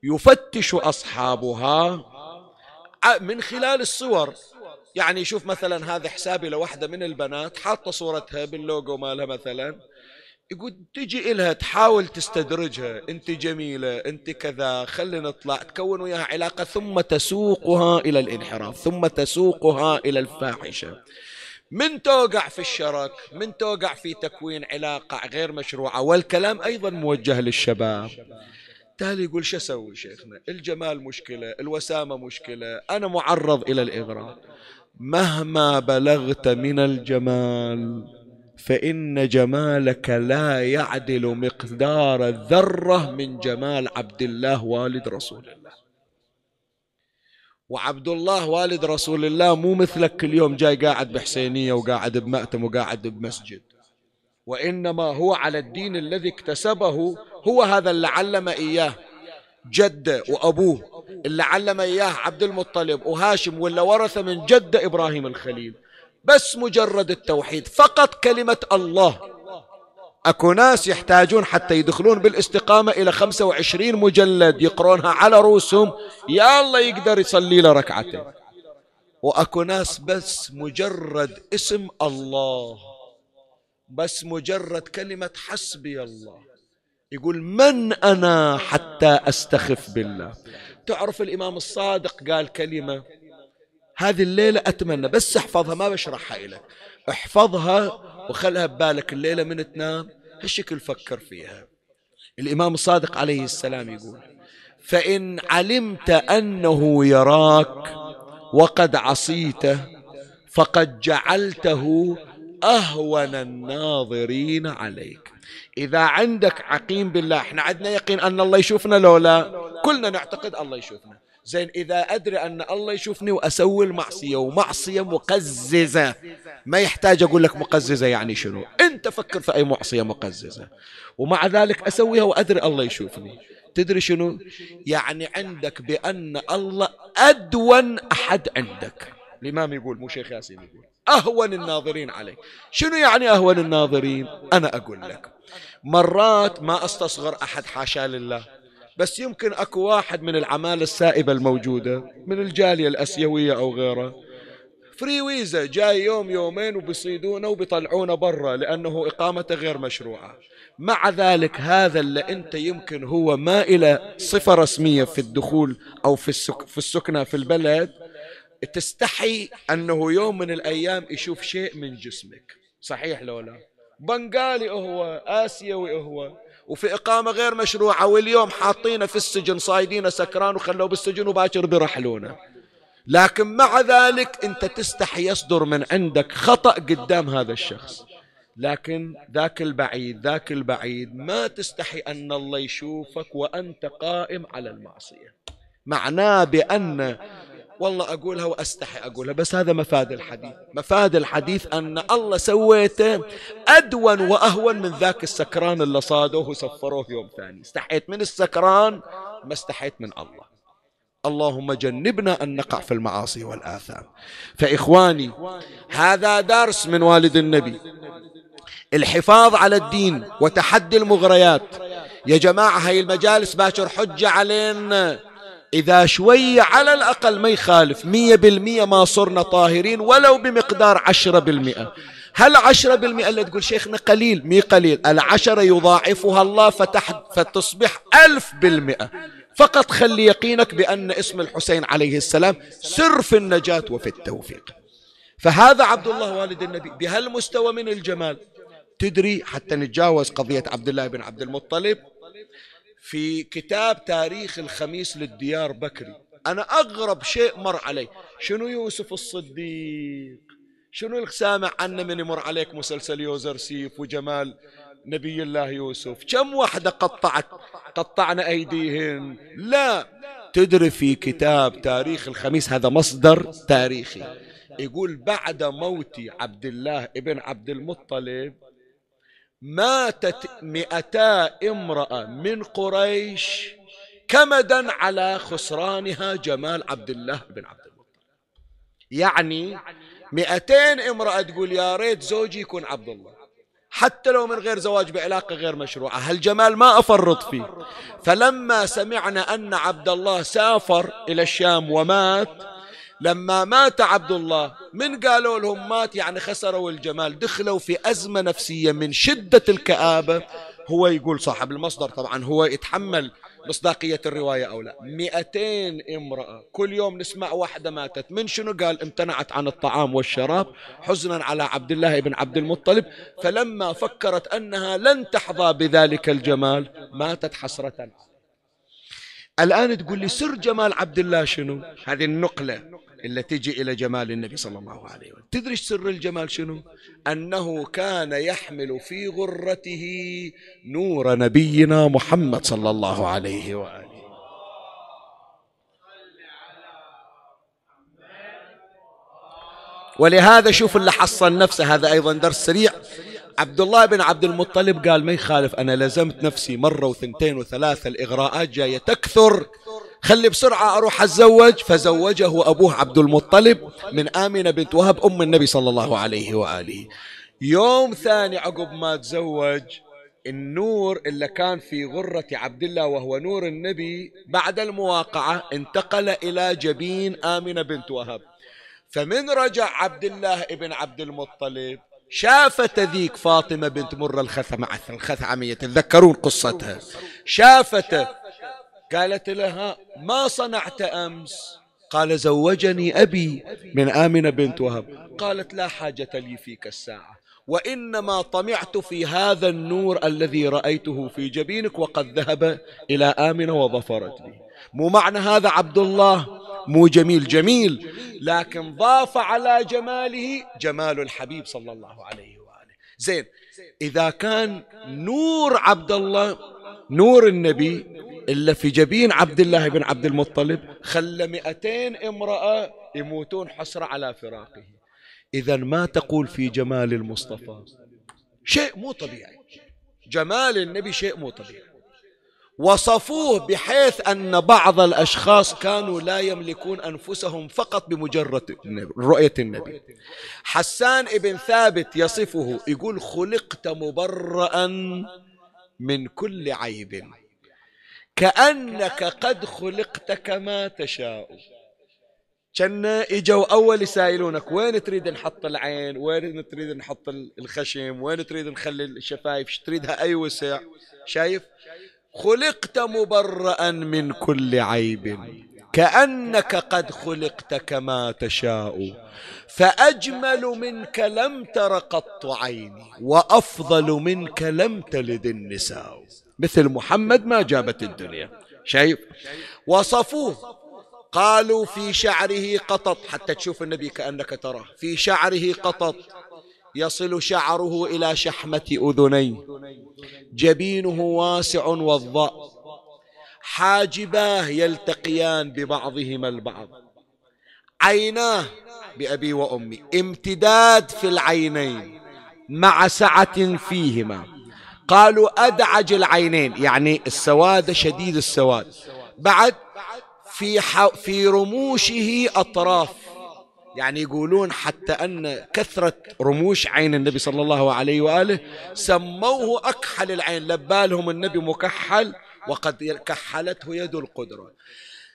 يفتش أصحابها من خلال الصور. يعني شوف مثلا هذا حسابي لوحدة من البنات حاطة صورتها باللوجو مالها مثلا. يقول تجي إلها تحاول تستدرجها أنت جميلة أنت كذا خلي نطلع تكون وياها علاقة ثم تسوقها إلى الانحراف ثم تسوقها إلى الفاحشة. من توقع في الشرك من توقع في تكوين علاقة غير مشروعة؟ والكلام أيضا موجه للشباب. تالي يقول شو أسوي شيخنا؟ الجمال مشكلة الوسامة مشكلة أنا معرض إلى الإغراء. مهما بلغت من الجمال فإن جمالك لا يعدل مقدار الذرة من جمال عبد الله والد رسول الله. وعبد الله والد رسول الله مو مثلك كل يوم جاي قاعد بحسينية وقاعد بمأتم وقاعد بمسجد. وإنما هو على الدين الذي اكتسبه هو هذا اللي علم إياه جده وأبوه اللي علم إياه عبد المطلب وهاشم ولا ورث من جد إبراهيم الخليل. بس مجرد التوحيد. فقط كلمة الله. أكو ناس يحتاجون حتى يدخلون بالاستقامة إلى 25 مجلد يقرونها على رؤوسهم. يا الله يقدر يصلي له ركعتين. وأكو ناس بس مجرد اسم الله. بس مجرد كلمة حسبي الله. يقول من أنا حتى أستخف بالله. تعرف الإمام الصادق قال كلمة هذه الليلة أتمنى بس احفظها ما بشرحها لك احفظها وخلها ببالك الليلة من تنام هالشكل فكر فيها. الإمام الصادق عليه السلام يقول فإن علمت أنه يراك وقد عصيته فقد جعلته أهون الناظرين عليك. إذا عندك عقيم بالله إحنا عندنا يقين أن الله يشوفنا لو لا كلنا نعتقد الله يشوفنا. زين إذا أدري أن الله يشوفني وأسوي المعصية ومعصية مقززة ما يحتاج أقول لك مقززة يعني شنو؟ أنت فكر في أي معصية مقززة. ومع ذلك أسويها وأدري الله يشوفني. تدري شنو؟ يعني عندك بأن الله أدون أحد عندك. الإمام يقول مو شيخ ياسين يقول. أهون الناظرين عليك. شنو يعني أهون الناظرين؟ أنا أقول لك مرات ما أستصغر أحد حاشا لله. بس يمكن أكو واحد من العمالة السائبة الموجودة من الجالية الأسيوية أو غيره فري ويزا جاي يوم يومين وبيصيدونه وبيطلعونه برا لأنه إقامته غير مشروعة. مع ذلك هذا اللي أنت يمكن هو ما إلى صفة رسمية في الدخول أو في, السك في السكنة في البلد تستحي أنه يوم من الأيام يشوف شيء من جسمك. صحيح لو لا؟ بنغالي هو آسيوي هو. وفي إقامة غير مشروعة واليوم حاطينه في السجن صايدينه سكران وخلوه بالسجن وباكر بيرحلونه لكن مع ذلك أنت تستحي يصدر من عندك خطأ قدام هذا الشخص. لكن ذاك البعيد ذاك البعيد ما تستحي أن الله يشوفك وأنت قائم على المعصية. معناه بأن والله أقولها وأستحي أقولها بس هذا مفاد الحديث. مفاد الحديث أن الله سويته أدون وأهون من ذاك السكران اللي صادوه وسفروه يوم ثاني. استحيت من السكران ما استحيت من الله. اللهم جنبنا أن نقع في المعاصي والآثام. فإخواني هذا درس من والد النبي. الحفاظ على الدين وتحدي المغريات. يا جماعة هاي المجالس باكر حجة علينا. إذا شوية على الأقل ما يخالف مية بالمية ما صرنا طاهرين ولو بمقدار عشرة بالمئة. هل عشرة بالمئة اللي تقول شيخنا قليل؟ مي قليل. العشرة يضاعفها الله فتح فتصبح ألف بالمئة. فقط خلي يقينك بأن اسم الحسين عليه السلام سر في النجاة وفي التوفيق. فهذا عبد الله والد النبي. بهالمستوى من الجمال. تدري حتى نتجاوز قضية عبد الله بن عبد المطلب؟ في كتاب تاريخ الخميس للديار بكري. أنا أغرب شيء مر علي. شنو يوسف الصديق؟ شنو اللي سامع عنه من يمر عليك مسلسل يوزر سيف وجمال نبي الله يوسف؟ كم واحدة قطعت؟ قطعنا أيديهن لا. تدري في كتاب تاريخ الخميس هذا مصدر تاريخي. يقول بعد موت عبد الله ابن عبد المطلب ماتت مئتا امرأة من قريش كمدا على خسرانها جمال عبد الله بن عبد المطلب. يعني مئتين امرأة تقول يا ريت زوجي يكون عبد الله. حتى لو من غير زواج بعلاقة غير مشروعة. هالجمال ما أفرط فيه؟ فلما سمعنا أن عبد الله سافر إلى الشام ومات لما مات عبد الله من قالوا لهم مات؟ يعني خسروا الجمال. دخلوا في أزمة نفسية من شدة الكآبة. هو يقول صاحب المصدر طبعا هو يتحمل مصداقية الرواية أو لا. مئتين امرأة كل يوم نسمع واحدة ماتت. من شنو قال؟ امتنعت عن الطعام والشراب. حزنا على عبد الله بن عبد المطلب. فلما فكرت أنها لن تحظى بذلك الجمال ماتت حسرة. الآن تقول لي سر جمال عبد الله شنو؟ هذه النقلة. اللي تجي إلى جمال النبي صلى الله عليه وسلم. تدري سر الجمال شنو؟ أنه كان يحمل في غرته نور نبينا محمد صلى الله عليه وآله. ولهذا شوف اللي حصل نفسه هذا أيضا درس سريع. عبد الله بن عبد المطلب قال ما يخالف أنا لزمت نفسي مرة وثنتين وثلاثة الإغراءات جاية تكثر. خلي بسرعة أروح أتزوج. فزوجه أبوه عبد المطلب من آمنة بنت وهب أم النبي صلى الله عليه وآله. يوم ثاني عقب ما تزوج النور اللي كان في غرة عبد الله وهو نور النبي بعد المواقعة انتقل إلى جبين آمنة بنت وهب. فمن رجع عبد الله ابن عبد المطلب شافت ذيك فاطمة بنت مرة الخثعمية الخثعمية تتذكرون قصتها. شافته قالت لها ما صنعت أمس؟ قال زوجني أبي من آمنة بنت وهب. قالت لا حاجة لي فيك الساعة وإنما طمعت في هذا النور الذي رأيته في جبينك وقد ذهب إلى آمنة وظفرت لي. مو معنى هذا عبد الله؟ مو جميل جميل. لكن ضاف على جماله جمال الحبيب صلى الله عليه وآله. زين إذا كان نور عبد الله نور النبي إلا في جبين عبد الله بن عبد المطلب خلى مئتين امرأة يموتون حسرة على فراقه. إذا ما تقول في جمال المصطفى؟ شيء مو طبيعي. جمال النبي شيء مو طبيعي. وصفوه بحيث أن بعض الأشخاص كانوا لا يملكون أنفسهم فقط بمجرد رؤية النبي. حسان ابن ثابت يصفه يقول خلقت مبرأ من كل عيب. كأنك قد خلقت كما تشاء. كنا إجوا أول يسائلونك وين تريد نحط العين؟ وين تريد نحط الخشم؟ وين تريد نخلي الشفايف؟ تريدها؟ أي وسع؟ شايف؟ خلقت مبرأ من كل عيب. كأنك قد خلقت كما تشاء فأجمل منك لم تر قط عيني وأفضل منك لم تلد النساء. مثل محمد ما جابت الدنيا. شايف؟ وصفوه. قالوا في شعره قطط حتى تشوف النبي كأنك تراه. في شعره قطط. يصل شعره إلى شحمة أذنيه. جبينه واسع والضاء حاجباه يلتقيان ببعضهما البعض. عيناه بأبي وأمي. امتداد في العينين مع سعة فيهما. قالوا أدعج العينين. يعني السواد شديد السواد. بعد في في رموشه أطراف. يعني يقولون حتى أن كثرة رموش عين النبي صلى الله عليه وآله سموه أكحل العين لبالهم النبي مكحل وقد كحلته يد القدرة.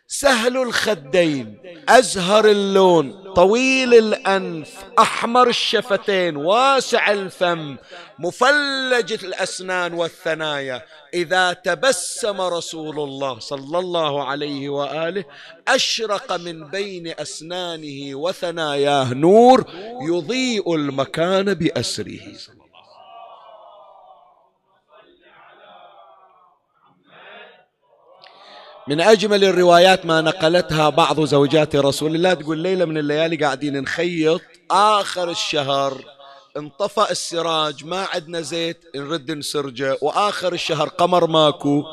سهل الخدين أزهر اللون طويل الأنف أحمر الشفتين واسع الفم مفلج الأسنان والثنايا. إذا تبسم رسول الله صلى الله عليه وآله أشرق من بين أسنانه وثناياه نور يضيء المكان بأسره. من أجمل الروايات ما نقلتها بعض زوجات رسول الله. تقول ليلة من الليالي قاعدين نخيط آخر الشهر. انطفأ السراج ما عندنا زيت نرد نسرجه. وآخر الشهر قمر ماكو.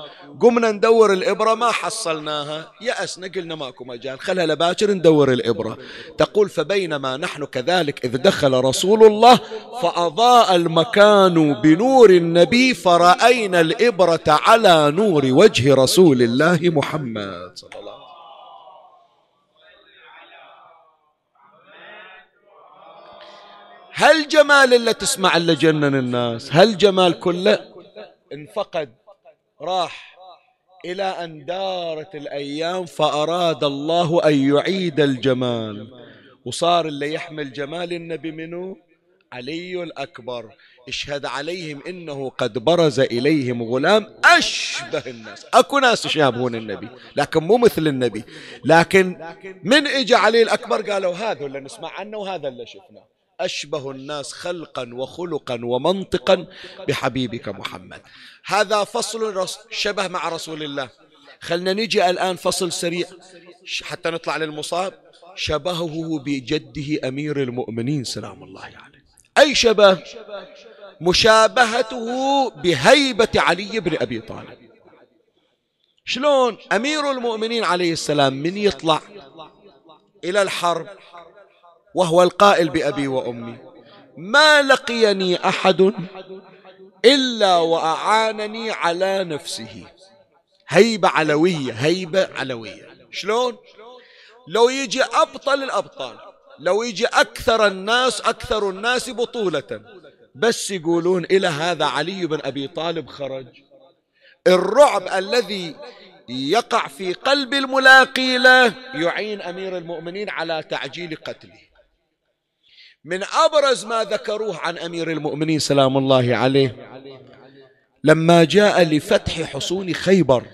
قمنا ندور الإبرة ما حصلناها. يأسنا قلنا ماكو مجال. خلها لباكر ندور الإبرة. تقول فبينما نحن كذلك إذ دخل رسول الله فأضاء المكان بنور النبي فرأينا الإبرة على نور وجه رسول الله محمد. صلى الله عليه وسلم. هل جمال اللي تسمع اللي جنن الناس؟ هل جمال كله؟ انفقد راح إلى أن دارت الأيام فأراد الله أن يعيد الجمال. وصار اللي يحمل جمال النبي منه علي الأكبر. اشهد عليهم إنه قد برز إليهم غلام أشبه الناس. أكو ناس يشابهون النبي لكن مو مثل النبي. لكن من إجا علي الأكبر قالوا هذا اللي نسمع عنه وهذا اللي شفناه. أشبه الناس خلقا وخلقا ومنطقا بحبيبك محمد. هذا فصل شبه مع رسول الله. خلنا نجي الآن فصل سريع. حتى نطلع للمصاب. شبهه بجده أمير المؤمنين سلام الله عليه. يعني. أي شبه؟ مشابهته بهيبة علي بن أبي طالب. شلون؟ أمير المؤمنين عليه السلام من يطلع إلى الحرب وهو القائل بأبي وأمي. ما لقيني أحد إلا وأعانني على نفسه. هيبة علوية هيبة علوية شلون؟ لو يجي أبطل الأبطال لو يجي أكثر الناس أكثر الناس بطولة. بس يقولون إلى هذا علي بن أبي طالب خرج. الرعب الذي يقع في قلب الملاقي له يعين أمير المؤمنين على تعجيل قتله. من أبرز ما ذكروه عن أمير المؤمنين سلام الله عليه. لما جاء لفتح حصون خيبر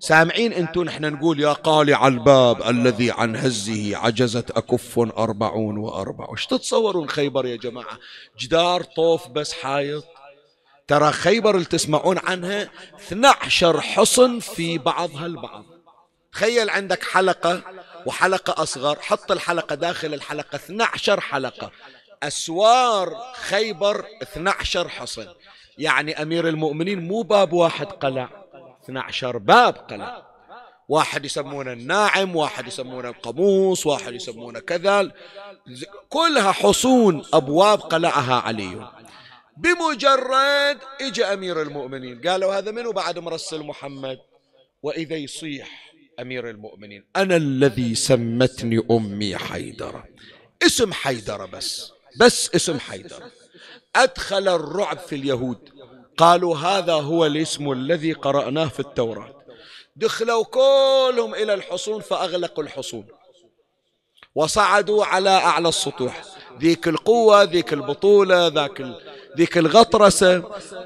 سامعين أنتم نحن نقول يا قالع الباب الذي عن هزه عجزت أكف أربعون وأربع وش تتصورون خيبر يا جماعة؟ جدار طوف بس حايط ترى خيبر اللي تسمعون عنها 12 حصن في بعضها البعض. تخيل عندك حلقة وحلقة أصغر حط الحلقة داخل الحلقة 12 حلقة. أسوار خيبر 12 حصن. يعني أمير المؤمنين مو باب واحد قلع 12 باب قلع. واحد يسمونه الناعم واحد يسمونه القاموس واحد يسمونه كذا. كلها حصون أبواب قلعها علي. بمجرد اجى أمير المؤمنين قالوا هذا منو بعد مرسل محمد؟ وإذا يصيح. أمير المؤمنين. أنا الذي سمتني أمي حيدرة اسم حيدرة بس بس اسم حيدرة أدخل الرعب في اليهود. قالوا هذا هو الاسم الذي قرأناه في التوراة. دخلوا كلهم إلى الحصون فأغلقوا الحصون. وصعدوا على أعلى السطوح. ذيك القوة ذيك البطولة ذاك ذيك الغطرسة.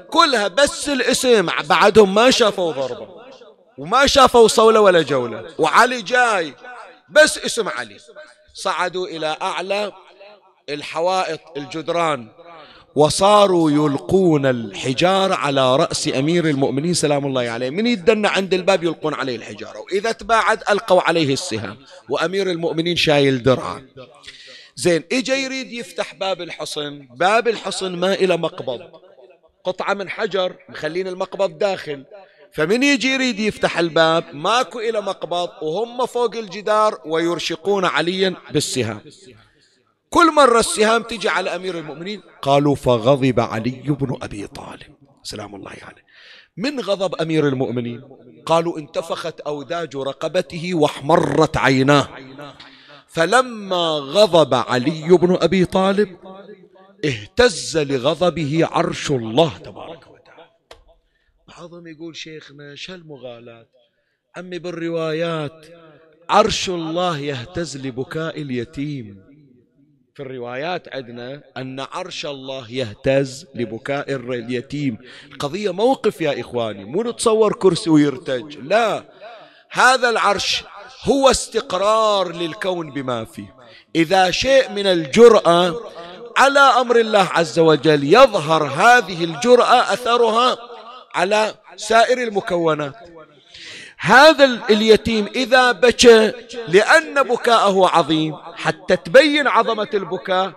كلها بس الاسم. بعدهم ما شافوا ضربة. وما شافوا صولة ولا جولة. وعلي جاي. بس اسم علي. صعدوا إلى أعلى الحوائط الجدران. وصاروا يلقون الحجارة على رأس أمير المؤمنين سلام الله عليه. من يدنا عند الباب يلقون عليه الحجارة وإذا تباعد ألقوا عليه السهام. وأمير المؤمنين شايل درعا زين إجا يريد يفتح باب الحصن. باب الحصن ما إلى مقبض. قطعة من حجر مخلين المقبض داخل. فمن يجي يريد يفتح الباب ماكو إلى مقبض وهم فوق الجدار ويرشقون عليا بالسهام. كل مرة السهام تجي على أمير المؤمنين قالوا فغضب علي بن أبي طالب. سلام الله عليه. من غضب أمير المؤمنين؟ قالوا انتفخت أوداج رقبته واحمرت عيناه. فلما غضب علي بن أبي طالب اهتز لغضبه عرش الله تبارك بعضهم يقول شيخنا شو المغالاة عمي بالروايات عرش الله يهتز لبكاء اليتيم. في الروايات عندنا أن عرش الله يهتز لبكاء اليتيم. القضية موقف يا إخواني مو نتصور كرسي ويرتج لا. هذا العرش هو استقرار للكون بما فيه. إذا شيء من الجرأة على أمر الله عز وجل يظهر هذه الجرأة أثرها على سائر المكونات. هذا اليتيم إذا بكى لأن بكاءه عظيم. حتى تبين عظمة البكاء.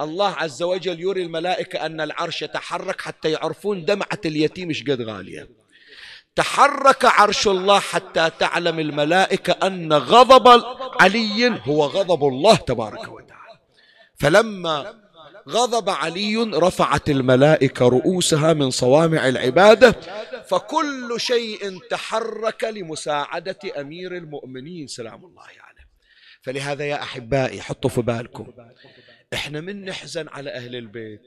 الله عز وجل يري الملائكة أن العرش يتحرك حتى يعرفون دمعة اليتيم إيش قد غالية. تحرك عرش الله حتى تعلم الملائكة أن غضب علي هو غضب الله تبارك وتعالى. فلما غضب علي رفعت الملائكة رؤوسها من صوامع العبادة فكل شيء تحرك لمساعدة أمير المؤمنين سلام الله عليه. يعني. فلهذا يا أحبائي حطوا في بالكم. إحنا من نحزن على أهل البيت.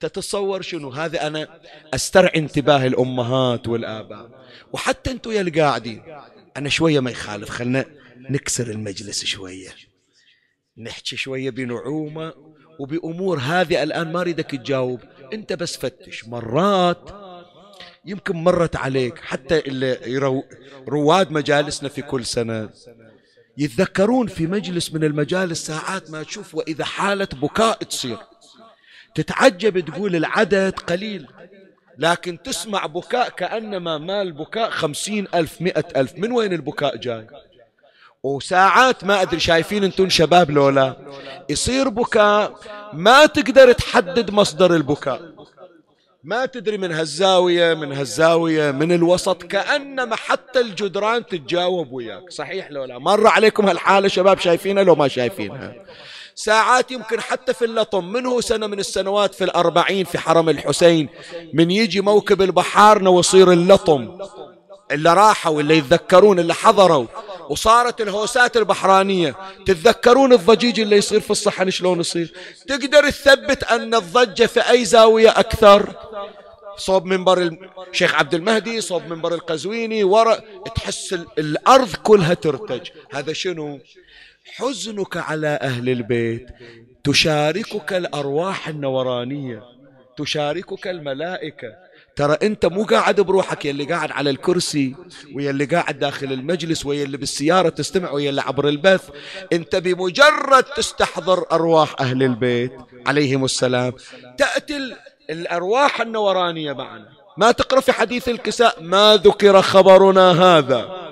تتصور شنو؟ هذا أنا أسترعي انتباه الأمهات والآباء. وحتى أنتم يا القاعدين أنا شوية ما يخالف خلنا نكسر المجلس شوية. نحكي شوية بنعومة وبأمور هذه الآن ما أريدك تجاوب. أنت بس فتش. مرات يمكن مرت عليك. حتى اللي رواد مجالسنا في كل سنة يتذكرون في مجلس من المجالس ساعات ما تشوف وإذا حالة بكاء تصير. تتعجب تقول العدد قليل لكن تسمع بكاء كأنما مال بكاء خمسين ألف مئة ألف. من وين البكاء جاي؟ وساعات ما أدري شايفين أنتم شباب لولا. يصير بكاء ما تقدر تحدد مصدر البكاء ما تدري من هالزاوية من هالزاوية من الوسط كأنما حتى الجدران تتجاوب وياك. صحيح لولا. مر عليكم هالحالة شباب شايفينها لو ما شايفينها؟ ساعات يمكن حتى في اللطم. من هو سنة؟ من السنوات في الأربعين في حرم الحسين. من يجي موكب البحارنا ويصير اللطم. اللي راحوا اللي يتذكرون اللي حضروا. وصارت الهوسات البحرانية. تتذكرون الضجيج اللي يصير في الصحن شلون يصير؟ تقدر تثبت أن الضجة في أي زاوية أكثر؟ صوب منبر الشيخ عبد المهدي صوب منبر القزويني ورا تحس الأرض كلها ترتج. هذا شنو؟ حزنك على أهل البيت. تشاركك الأرواح النورانية. تشاركك الملائكة. ترى انت مو قاعد بروحك يلي قاعد على الكرسي ويلي قاعد داخل المجلس ويلي بالسيارة تستمع ويلي عبر البث. انت بمجرد تستحضر أرواح أهل البيت. عليهم السلام. تأتي الأرواح النورانية معنا. ما تقرأ في حديث الكساء ما ذكر خبرنا هذا.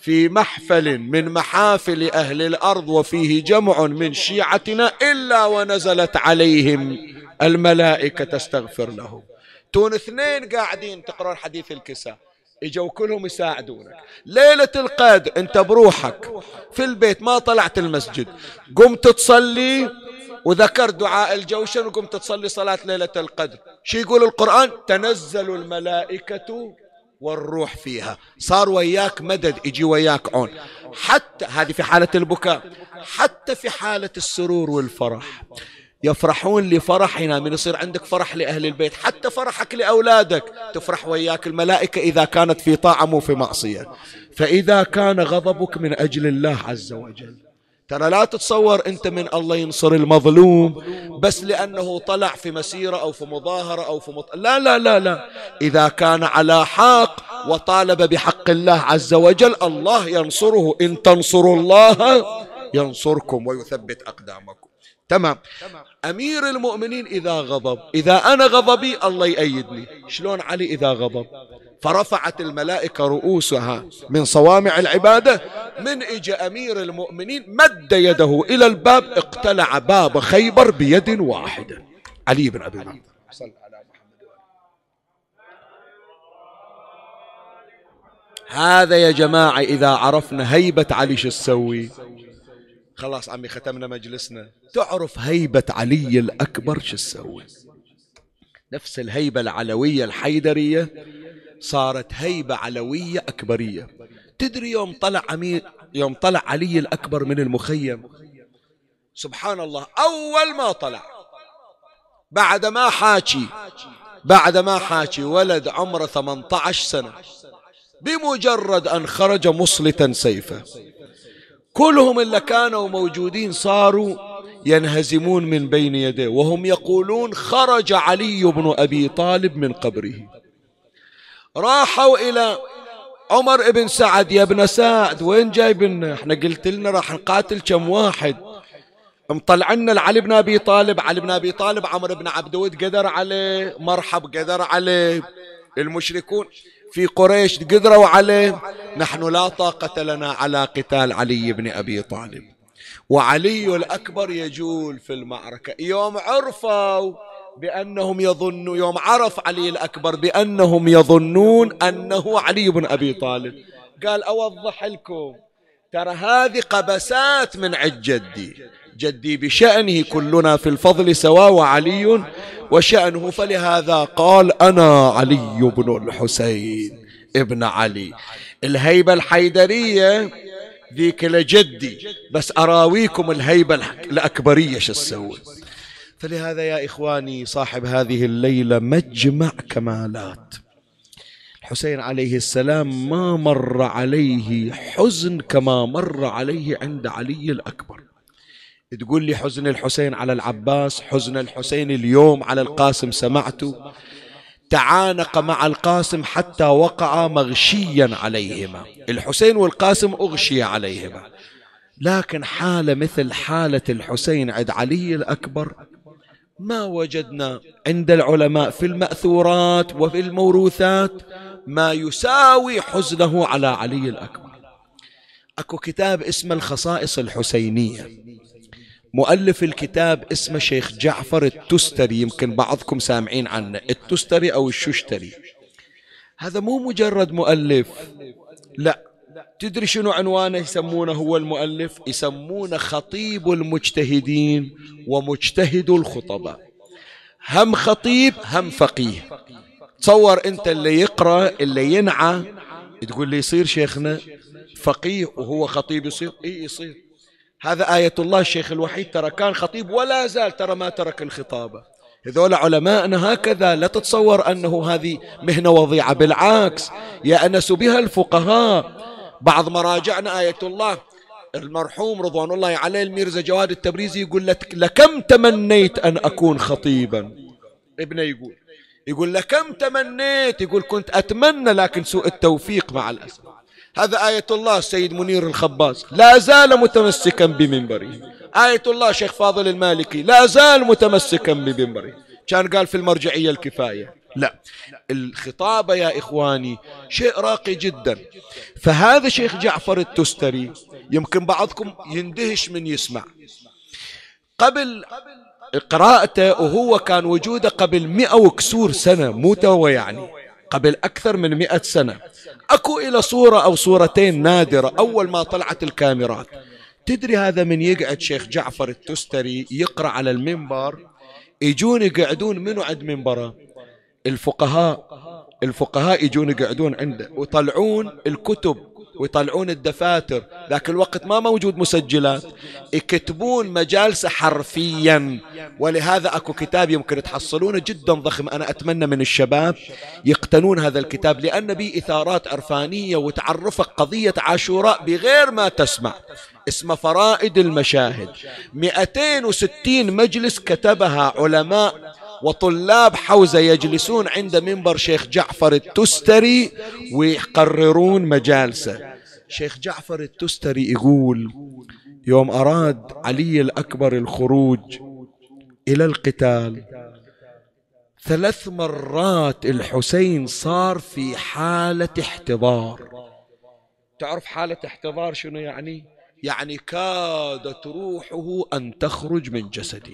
في محفل من محافل أهل الأرض وفيه جمع من شيعتنا إلا ونزلت عليهم الملائكة تستغفر لهم. تون اثنين قاعدين تقرون حديث الكساء. اجوا كلهم يساعدونك. ليلة القدر انت بروحك في البيت ما طلعت المسجد. قمت تصلي وذكر دعاء الجوشن وقمت تصلي صلاة ليلة القدر. شي يقول القرآن؟ تنزل الملائكة والروح فيها. صار وياك مدد يجي وياك عون. حتى هذه في حالة البكاء حتى في حالة السرور والفرح. يفرحون لفرحنا من يصير عندك فرح لأهل البيت حتى فرحك لأولادك. تفرح وياك الملائكة إذا كانت في طاعة مو في معصية. فإذا كان غضبك من أجل الله عز وجل. ترى لا تتصور أنت من الله ينصر المظلوم بس لأنه طلع في مسيرة أو في مظاهرة أو في مط... لا لا لا لا. إذا كان على حق وطالب بحق الله عز وجل الله ينصره. إن تنصروا الله ينصركم ويثبت أقدامكم. تمام. أمير المؤمنين إذا غضب إذا أنا غضبي الله يأيدني. شلون علي إذا غضب؟ فرفعت الملائكة رؤوسها من صوامع العبادة من إجى أمير المؤمنين مد يده إلى الباب اقتلع باب خيبر بيد واحدة علي بن أبي طالب. هذا يا جماعة إذا عرفنا هيبة علي شو تسوي؟ خلاص عمي ختمنا مجلسنا. تعرف هيبة علي الأكبر شو تسوي؟ نفس الهيبة العلوية الحيدرية صارت هيبة علوية أكبرية. تدري يوم طلع أمير يوم طلع علي الأكبر من المخيم؟ سبحان الله أول ما طلع. بعد ما حاكي بعد ما حاكي ولد عمره 18 سنة. بمجرد أن خرج مصلتا سيفه. كلهم اللي كانوا موجودين صاروا ينهزمون من بين يديه وهم يقولون خرج علي بن أبي طالب من قبره. راحوا إلى عمر بن سعد يا ابن سعد وين جايبنا؟ إحنا قلت لنا راح نقاتل كم واحد. مطلعنا لعلي بن أبي طالب علي بن أبي طالب عمرو بن عبدود قدر عليه مرحب قدر عليه. المشركون في قريش قدروا عليه نحن لا طاقة لنا على قتال علي بن أبي طالب. وعلي الأكبر يجول في المعركة يوم عرفوا بأنهم يظنوا يوم عرف علي الأكبر بأنهم يظنون أنه علي بن أبي طالب. قال أوضح لكم ترى هذه قبسات من عند جدي. جدي بشأنه كلنا في الفضل سواء وعلي وشأنه فلهذا قال أنا علي بن الحسين ابن علي. الهيبة الحيدرية ذيك لجدي بس أراويكم الهيبة الأكبرية شو تسوي فلهذا يا إخواني صاحب هذه الليلة مجمع كمالات. الحسين عليه السلام ما مر عليه حزن كما مر عليه عند علي الأكبر. تقول لي حزن الحسين على العباس حزن الحسين اليوم على القاسم سمعته تعانق مع القاسم حتى وقع مغشيا عليهما. الحسين والقاسم أغشي عليهما. لكن حالة مثل حالة الحسين عند علي الأكبر ما وجدنا عند العلماء في المأثورات وفي الموروثات ما يساوي حزنه على علي الأكبر. أكو كتاب اسمه الخصائص الحسينية. مؤلف الكتاب اسمه شيخ جعفر التستري يمكن بعضكم سامعين عنه. التستري أو الششتري. هذا مو مجرد مؤلف. لا. تدري شنو عنوانه؟ يسمونه هو المؤلف؟ يسمونه خطيب المجتهدين ومجتهد الخطباء. هم خطيب هم فقيه. تصور انت اللي يقرأ اللي ينعى. تقول لي يصير شيخنا فقيه وهو خطيب يصير؟ إي يصير. هذا آية الله الشيخ الوحيد ترى كان خطيب ولا زال ترى ما ترك الخطابة. هذول علماءنا هكذا لا تتصور أنه هذه مهنة وضيعة بالعكس يأنس بها الفقهاء. بعض مراجعنا آية الله المرحوم رضوان الله عليه الميرزا جواد التبريزي يقول لك لكم تمنيت أن أكون خطيبا. ابنه يقول يقول لكم تمنيت؟ يقول كنت أتمنى لكن سوء التوفيق مع الأسف. هذا آية الله السيد منير الخباز. لا زال متمسكا بمنبره. آية الله شيخ فاضل المالكي لا زال متمسكا بمنبره. كان قال في المرجعية الكفاية لا الخطابة يا إخواني شيء راقي جدا. فهذا شيخ جعفر التستري يمكن بعضكم يندهش من يسمع. قبل قراءته وهو كان وجوده قبل مئة وكسور سنة مو تو يعني قبل أكثر من مئة سنة. أكو إلى صورة أو صورتين نادرة أول ما طلعت الكاميرات. تدري هذا من يقعد شيخ جعفر التستري يقرأ على المنبر؟ يجون يقعدون منو عند منبره؟ الفقهاء. الفقهاء يجون يقعدون عنده. ويطلعون الكتب ويطلعون الدفاتر ذاك الوقت ما موجود مسجلات. يكتبون مجالسه حرفيا. ولهذا أكو كتاب يمكن تحصلونه جدا ضخم. أنا أتمنى من الشباب يقتنون هذا الكتاب لأن به إثارات عرفانية وتعرفك قضية عاشوراء بغير ما تسمع. اسمه فرائد المشاهد. 260 مجلس كتبها علماء وطلاب حوزة يجلسون عند منبر شيخ جعفر التستري ويقررون مجالسه. شيخ جعفر التستري يقول يوم أراد علي الأكبر الخروج إلى القتال ثلاث مرات الحسين صار في حالة احتضار. تعرف حالة احتضار شنو يعني؟ يعني كادت روحه أن تخرج من جسده.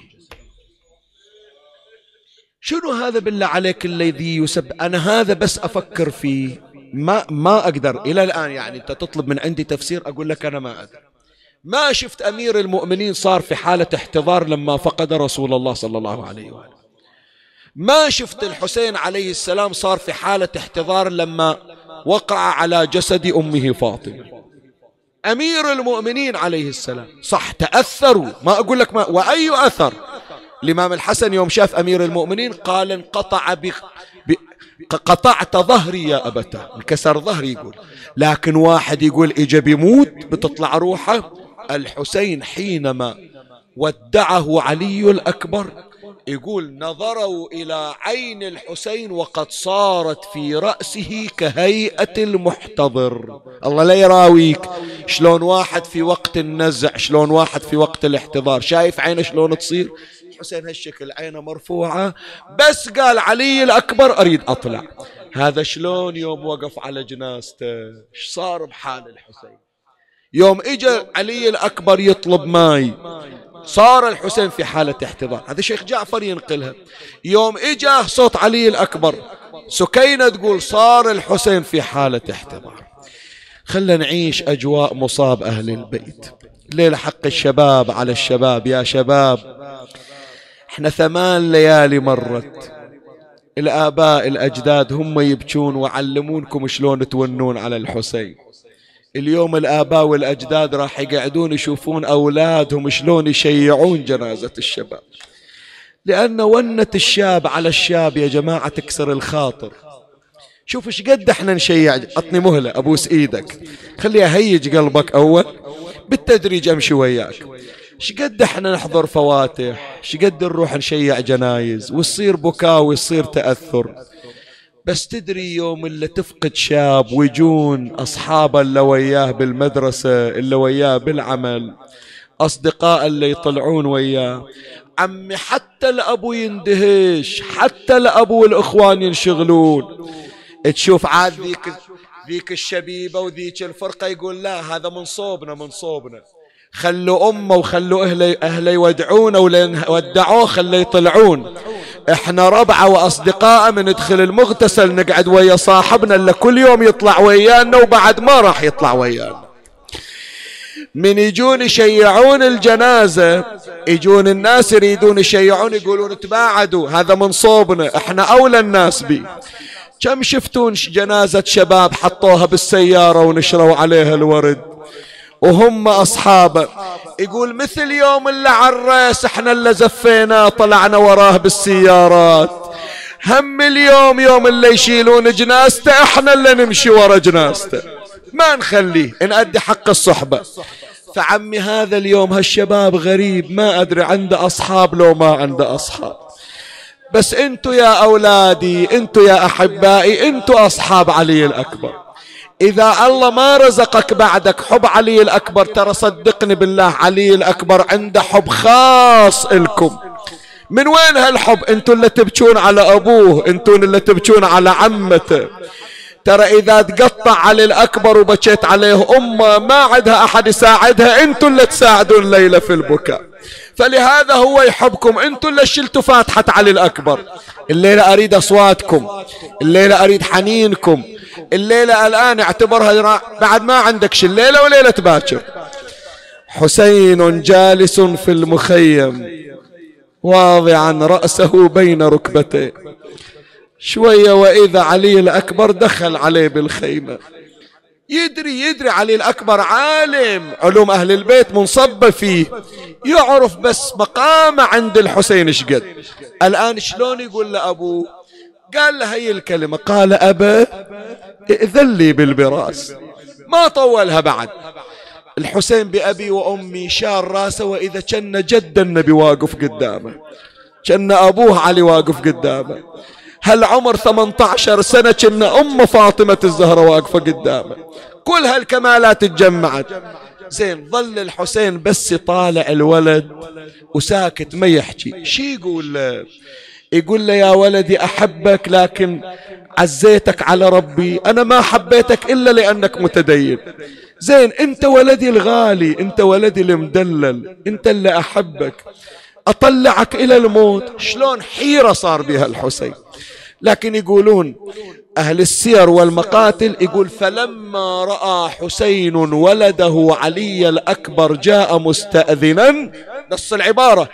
شنو هذا بالله عليك الذي يسب؟ أنا هذا بس أفكر فيه ما ما أقدر. إلى الآن يعني أنت تطلب من عندي تفسير أقول لك أنا ما أدري ما شفت أمير المؤمنين صار في حالة احتضار لما فقد رسول الله صلى الله عليه وآله. ما شفت الحسين عليه السلام صار في حالة احتضار لما وقع على جسد أمه فاطمة. أمير المؤمنين عليه السلام صح تأثروا. ما أقول لك ما وأي أثر؟ الإمام الحسن يوم شاف أمير المؤمنين قال انقطع ب... ب... قطعت ظهري يا أبتا انكسر ظهري يقول. لكن واحد يقول إجا بيموت بتطلع روحه. الحسين حينما ودعه علي الأكبر يقول نظروا إلى عين الحسين وقد صارت في رأسه كهيئة المحتضر. الله لا يراويك. شلون واحد في وقت النزع شلون واحد في وقت الاحتضار. شايف عينه شلون تصير؟ الحسين هالشكل عينه مرفوعة. بس قال علي الأكبر أريد أطلع. هذا شلون يوم وقف على جنازته؟ إيش صار بحال الحسين؟ يوم اجى علي الأكبر يطلب ماي. صار الحسين في حالة احتضار هذا شيخ جعفر ينقلها. يوم اجى صوت علي الأكبر. سكينة تقول صار الحسين في حالة احتضار خلنا نعيش أجواء مصاب أهل البيت. ليلة حق الشباب على الشباب يا شباب. إحنا ثمان ليالي مرت. الآباء الأجداد هم يبكون وعلمونكم شلون تونون على الحسين. اليوم الآباء والأجداد راح يقعدون يشوفون أولادهم شلون يشيعون جنازة الشباب. لأن ونة الشاب على الشاب يا جماعة تكسر الخاطر. شوف إيش قد إحنا نشيع. عطني مهلة أبوس إيدك. خليها هيج قلبك أول. بالتدريج أمشي وياك. شقد إحنا نحضر فواتح؟ شقد نروح نشيع جنايز؟ ويصير بكاء ويصير تأثر. بس تدري يوم اللي تفقد شاب ويجون أصحابه اللي وياه بالمدرسة اللي وياه بالعمل أصدقاء اللي يطلعون وياه. عمي حتى الأبو يندهش حتى الأبو والإخوان ينشغلون. تشوف عاد ذيك ذيك الشبيبة وذيك الفرقة يقول لا هذا من صوبنا من صوبنا. خلوا أمه وخلوا أهله, أهله يودعونه ولين ودعوه خلوا يطلعون. إحنا ربعة وأصدقاء من ندخل المغتسل نقعد ويا صاحبنا اللي كل يوم يطلع ويانا وبعد ما راح يطلع ويانا. من يجون يشيعون الجنازة يجون الناس يريدون يشيعون يقولون تباعدوا هذا من صوبنا إحنا أولى الناس بي. كم شفتون جنازة شباب حطوها بالسيارة ونشروا عليها الورد؟ وهم أصحابه. يقول مثل يوم اللي عرس إحنا اللي زفينا طلعنا وراه بالسيارات. هم اليوم يوم اللي يشيلون جنازته إحنا اللي نمشي ورا جنازته. ما نخليه نأدي حق الصحبة. فعمي هذا اليوم هالشباب غريب ما أدري عنده أصحاب لو ما عنده أصحاب. بس انتو يا أولادي انتو يا أحبائي انتو أصحاب علي الأكبر. إذا الله ما رزقك بعدك حب علي الأكبر ترى صدقني بالله علي الأكبر عنده حب خاص إلكم من وين هالحب؟ أنتوا اللي تبكون على أبوه أنتوا اللي تبكون على عمته. ترى إذا تقطع علي الأكبر وبكيت عليه أمه ما عندها أحد يساعدها أنتوا اللي تساعدون ليلة في البكاء. فلهذا هو يحبكم. أنتوا اللي شلتوا فاتحة علي الأكبر. الليلة أريد أصواتكم. الليلة أريد حنينكم. الليلة الآن اعتبرها بعد ما عندك الليلة وليلة باكر حسين جالس في المخيم واضعا رأسه بين ركبتيه. شوية وإذا علي الأكبر دخل عليه بالخيمة. يدري يدري علي الأكبر عالم علوم أهل البيت منصبة فيه. يعرف بس مقامه عند الحسين شقد الآن شلون يقول لأبوه؟ قال له هي الكلمة. قال أبا ائذن لي بالبراس. ما طولها بعد. الحسين بأبي وأمي شار راسه وإذا كان جد النبي واقف قدامه. كان أبوه علي واقف قدامه. هل عمر 18 سنة كنا أم فاطمة الزهرة واقفة قدامه. كل هالكمالات تجمعت. زين ظل الحسين بس يطالع الولد وساكت ما يحكي. شي يقول؟ له يقول له يا ولدي أحبك لكن عزيتك على ربي. أنا ما حبيتك إلا لأنك متدين. زين أنت ولدي الغالي أنت ولدي المدلل أنت اللي أحبك. أطلعك إلى الموت. شلون حيرة صار بها الحسين. لكن يقولون أهل السير والمقاتل يقول فلما رأى حسين ولده علي الأكبر جاء مستأذنا. نص العبارة.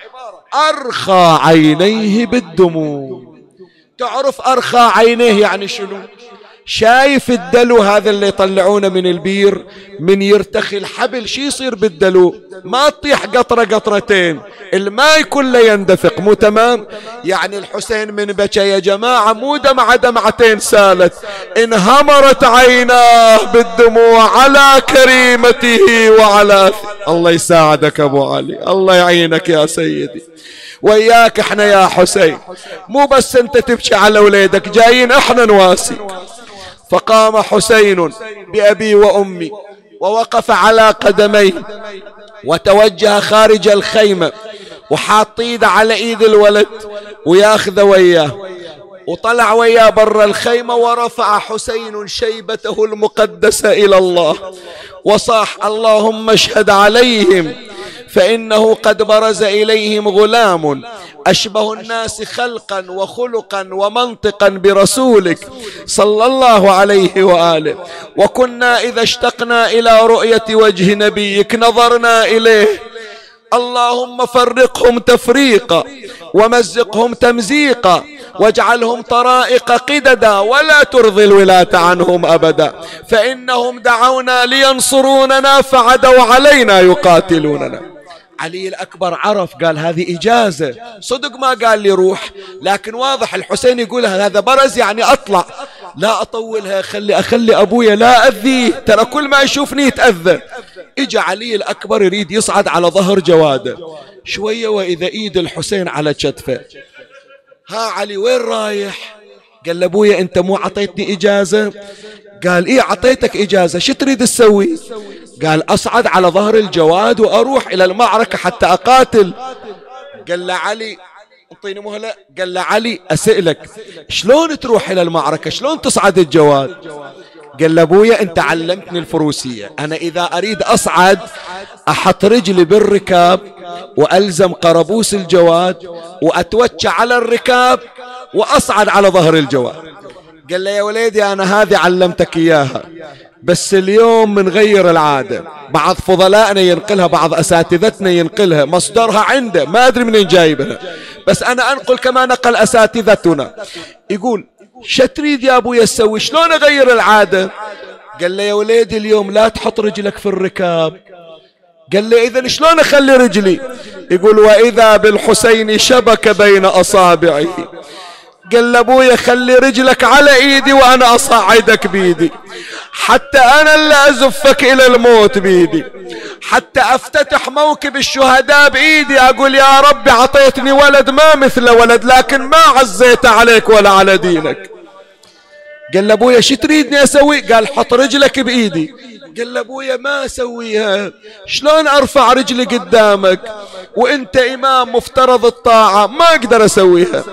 أرخى عينيه بالدموع تعرف أرخى عينيه يعني شنو؟ شايف الدلو هذا اللي يطلعونه من البير من يرتخي الحبل شي يصير بالدلو؟ ما تطيح قطرة قطرتين. الماء كله يندفق مو تمام؟ يعني الحسين من بكى يا جماعة مو دمعة دمعتين سالت. انهمرت عيناه بالدموع على كريمته وعلى الله يساعدك أبو علي الله يعينك يا سيدي. وياك إحنا يا حسين. مو بس أنت تبكي على وليدك جايين إحنا نواسي فقام حسين بأبي وأمي ووقف على قدميه وتوجه خارج الخيمة وحاط ايده على إيد الولد وياخذه وياه وطلع وياه برا الخيمة ورفع حسين شيبته المقدسة إلى الله وصاح اللهم اشهد عليهم فإنه قد برز إليهم غلام أشبه الناس خلقا وخلقا ومنطقا برسولك صلى الله عليه وآله. وكنا إذا اشتقنا إلى رؤية وجه نبيك نظرنا إليه. اللهم فرقهم تفريقا ومزقهم تمزيقا واجعلهم طرائق قددا ولا ترضي الولاة عنهم أبدا. فإنهم دعونا لينصروننا فعدوا علينا يقاتلوننا. علي الأكبر عرف قال هذه إجازة. صدق ما قال لي روح لكن واضح الحسين يقول هذا برز يعني أطلع. لا أطولها خلي أخلي أبويا لا أذيه ترى كل ما يشوفني يتأذى. إجا علي الأكبر يريد يصعد على ظهر جواده. شوية وإذا إيد الحسين على كتفه ها علي وين رايح؟ قال لأبويا أنت مو عطيتني إجازة؟ قال إيه عطيتك إجازة. شو تريد تسوي؟ قال أصعد على ظهر الجواد وأروح إلى المعركة حتى أقاتل. قال له علي أعطيني مهلة. قال له علي أسألك شلون تروح إلى المعركة؟ شلون تصعد الجواد؟ قال له أبويا أنت علمتني الفروسية. أنا إذا أريد أصعد أحط رجلي بالركاب وألزم قربوس الجواد وأتوكى على الركاب وأصعد على ظهر الجواد. قال له يا وليدي أنا هذه علمتك إياها. بس اليوم منغير العادة. بعض فضلائنا ينقلها بعض أساتذتنا ينقلها. مصدرها عنده ما أدري منين جايبها. بس أنا أنقل كما نقل أساتذتنا. يقول شو تريد يا أبويا تسوي شلون أغير العادة؟ قال له يا وليدي اليوم لا تحط رجلك في الركاب. قال له إذا شلون أخلي رجلي؟ يقول وإذا بالحسين شبك بين أصابعه قال لابويا خلي رجلك على إيدي وأنا أصعدك بيدي. حتى أنا اللي أزفك إلى الموت بيدي. حتى أفتتح موكب الشهداء بإيدي أقول يا رب عطيتني ولد ما مثل ولد لكن ما عزيت عليك ولا على دينك. قال لابويا شو تريدني أسوي؟ قال حط رجلك بإيدي. قال لابويا ما أسويها. شلون أرفع رجلي قدامك وأنت إمام مفترض الطاعة؟ ما أقدر أسويها.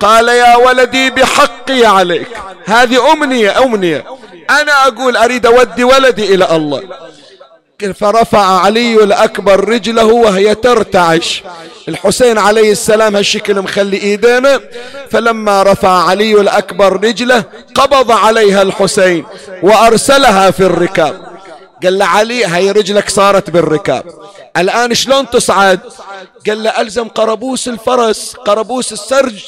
قال يا ولدي بحقي عليك. هذه أمنية أمنية. أنا أقول أريد أودي ولدي إلى الله. فرفع علي الأكبر رجله وهي ترتعش. الحسين عليه السلام هالشكل مخلي إيدينا. فلما رفع علي الأكبر رجله قبض عليها الحسين وأرسلها في الركاب. قال له علي هاي رجلك صارت بالركاب. الآن شلون تصعد؟ قال له ألزم قربوس الفرس قربوس السرج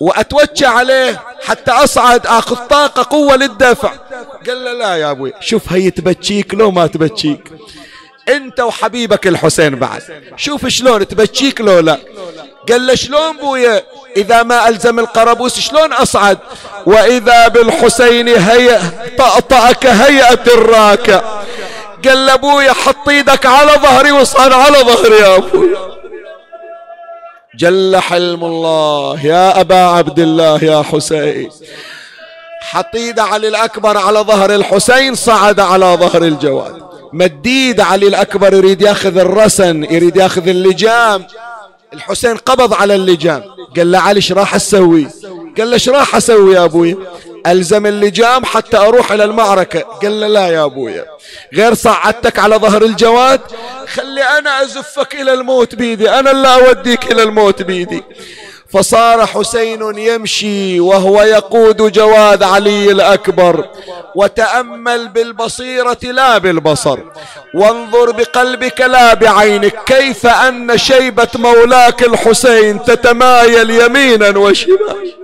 وأتوكى عليه حتى أصعد أخذ طاقة قوة للدفع. قال له لا يا أبوي شوف هي تبكيك لو ما تبكيك. أنت وحبيبك الحسين بعد. شوف شلون تبكيك لو لا. قال له شلون بويا؟ إذا ما ألزم القربوس شلون أصعد؟ وإذا بالحسين هيئ طأطأك هيئة الراكع. قال له أبويا حط إيدك على ظهري واصعد على ظهري يا أبوي جل حلم الله يا أبا عبد الله يا حسين. حط ايده علي الأكبر على ظهر الحسين صعد على ظهر الجواد. مديد علي الأكبر يريد ياخذ الرسن يريد ياخذ اللجام. الحسين قبض على اللجام. قال له علي إيش راح أسوي؟ قال له إيش راح أسوي يا أبوي ألزم اللجام حتى أروح إلى المعركة. قال له لا يا أبويا. غير صعدتك على ظهر الجواد. خلي أنا أزفك إلى الموت بيدي. أنا اللي أوديك إلى الموت بيدي. فصار حسين يمشي وهو يقود جواد علي الأكبر. وتأمل بالبصيرة لا بالبصر. وانظر بقلبك لا بعينك. كيف أن شيبة مولاك الحسين تتمايل يمينا وشمالا.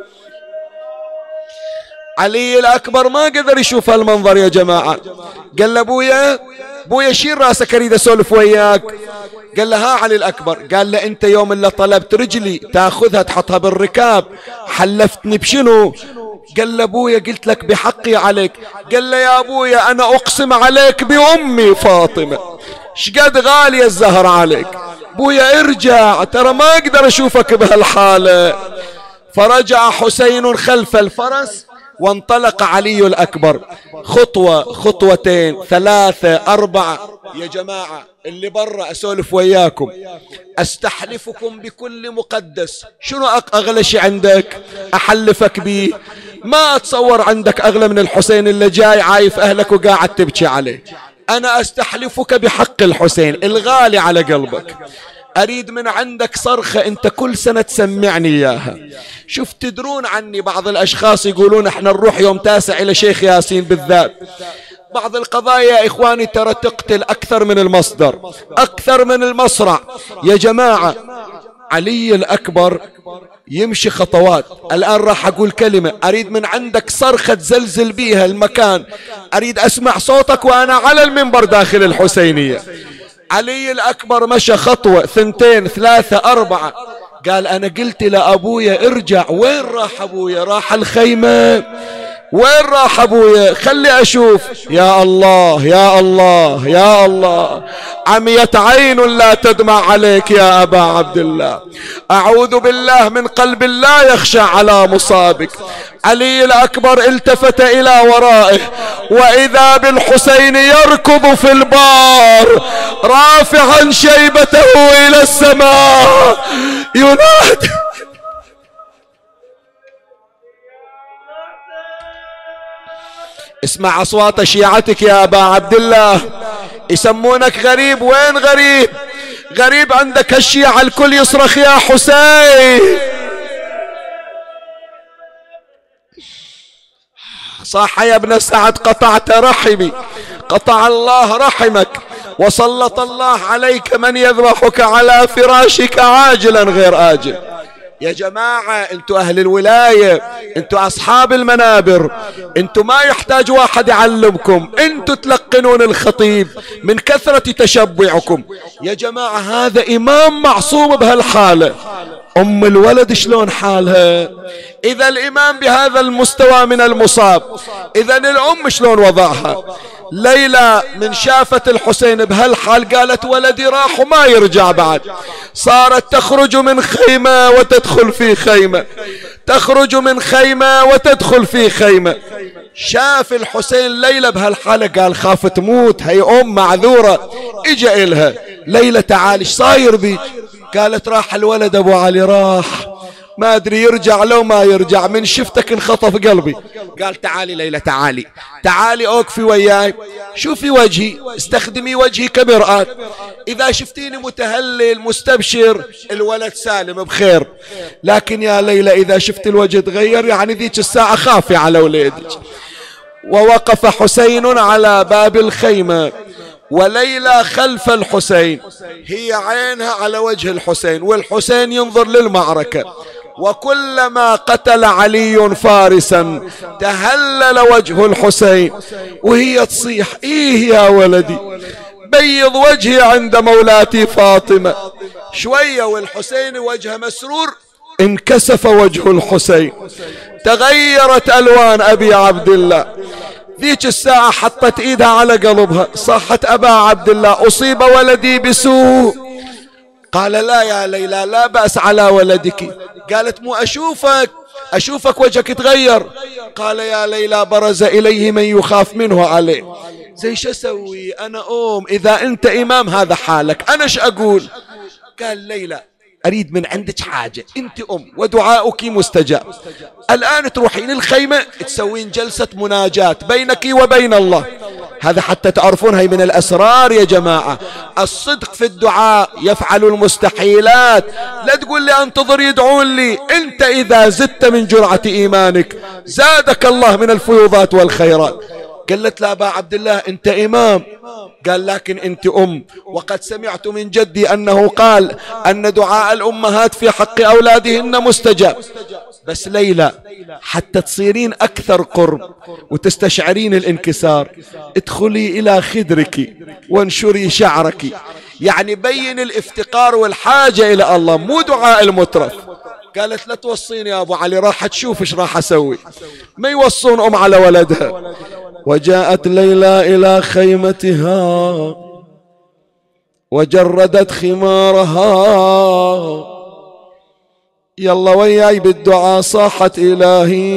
علي الأكبر ما قدر يشوف هالمنظر يا جماعة. قال له أبويا أبويا شيل راسك أريد أسولف وياك. قال له ها علي الأكبر. قال له أنت يوم اللي طلبت رجلي تأخذها تحطها بالركاب حلفتني بشنو؟ قال له أبويا قلت لك بحقي عليك. قال له يا أبويا أنا أقسم عليك بأمي فاطمة. شقد غالية الزهر عليك؟ أبويا ارجع ترى ما أقدر أشوفك بهالحالة. فرجع حسين خلف الفرس. وانطلق علي الأكبر. خطوة خطوتين ثلاثة أربعة. يا جماعة اللي برا أسولف وياكم. أستحلفكم بكل مقدس. شنو أغلى شيء عندك؟ أحلفك به ما أتصور عندك أغلى من الحسين اللي جاي عايف أهلك وقاعد تبكي عليه. أنا أستحلفك بحق الحسين. الغالي على قلبك. أريد من عندك صرخة أنت كل سنة تسمعني إياها. شوف تدرون عني بعض الأشخاص يقولون إحنا نروح يوم تاسع إلى شيخ ياسين بالذات. بعض القضايا يا إخواني ترى تقتل أكثر من المصدر أكثر من المصرع. يا جماعة علي الأكبر يمشي خطوات. الآن راح أقول كلمة. أريد من عندك صرخة تزلزل بيها المكان. أريد أسمع صوتك وأنا على المنبر داخل الحسينية. علي الأكبر مشى خطوة ثنتين ثلاثة أربعة. قال أنا قلت لأبويا ارجع وين راح أبويا؟ راح الخيمة. وين راح ابويا خلي أشوف. يا الله يا الله يا الله. عميت عين لا تدمع عليك يا أبا عبد الله. أعوذ بالله من قلب لا يخشى على مصابك. علي الأكبر التفت إلى ورائه. وإذا بالحسين يركض في البار رافعا شيبته إلى السماء. ينادي اسمع أصوات شيعتك يا أبا عبد الله يسمونك غريب. وين غريب؟ غريب عندك الشيعة الكل يصرخ يا حسين. صح يا ابن سعد قطعت رحمي. قطع الله رحمك. وسلط الله عليك من يذبحك على فراشك عاجلا غير آجل. يا جماعة أنتوا أهل الولاية أنتوا أصحاب المنابر أنتوا ما يحتاج واحد يعلمكم أنتوا تلقنون الخطيب من كثرة تشبعكم. يا جماعة هذا إمام معصوم بهالحالة. أم الولد شلون حالها؟ إذا الإمام بهذا المستوى من المصاب إذا الأم شلون وضعها؟ ليلى من شافت الحسين بهالحال قالت ولدي راح وما يرجع بعد. صارت تخرج من خيمة وتدخل في خيمة. تخرج من خيمة وتدخل في خيمة. شاف الحسين ليلى بهالحالة قال خاف تموت هي أم معذورة. إجا إلها. ليلى تعال صاير بيك قالت راح الولد أبو علي راح. ما أدري يرجع لو ما يرجع. من شفتك انخطف قلبي. قال تعالي ليلى تعالي. تعالي أوقفي وياي. شوفي وجهي. استخدمي وجهي كمرآة إذا شفتيني متهلل مستبشر الولد سالم بخير. لكن يا ليلى إذا شفت الوجه تغير يعني ذيك الساعة خافي على وليدك. ووقف حسين على باب الخيمة. وليلى خلف الحسين. هي عينها على وجه الحسين والحسين ينظر للمعركة. وكلما قتل علي فارسا تهلل وجه الحسين. وهي تصيح إيه يا ولدي؟ بيض وجهي عند مولاتي فاطمة. شوية والحسين وجهه مسرور. انكسف وجه الحسين. تغيرت ألوان أبي عبد الله. ذيك الساعة حطت إيدها على قلبها. صحت أبا عبد الله أصيب ولدي بسوء. قال لا يا ليلى لا بأس على ولدك. قالت مو أشوفك أشوفك وجهك تغير. قال يا ليلى برز إليه من يخاف منه عليه. زي شو أسوي؟ أنا ام إذا أنت إمام هذا حالك. أنا إيش أقول؟ قال ليلى أريد من عندك حاجة. أنت أم ودعاؤك مستجاب. الآن تروحين الخيمة تسوين جلسة مناجاة بينك وبين الله. هذا حتى تعرفون هي من الأسرار يا جماعة. الصدق في الدعاء يفعل المستحيلات. لا تقول لي أنتظر يدعون لي. أنت إذا زدت من جرعة إيمانك زادك الله من الفيوضات والخيرات. قالت له أبا عبد الله أنت إمام. قال لكن أنت أم. وقد سمعت من جدي أنه قال أن دعاء الأمهات في حق أولادهن مستجاب. بس ليلى حتى تصيرين أكثر قرب وتستشعرين الانكسار ادخلي إلى خدرك وانشري شعرك. يعني بين الافتقار والحاجة إلى الله مو دعاء المترف. قالت لا توصيني يا أبو علي راح تشوف إيش راح أسوي. ما يوصون أم على ولدها. وجاءت ليلى إلى خيمتها وجردت خمارها. يلا وياي بالدعاء صاحت إلهي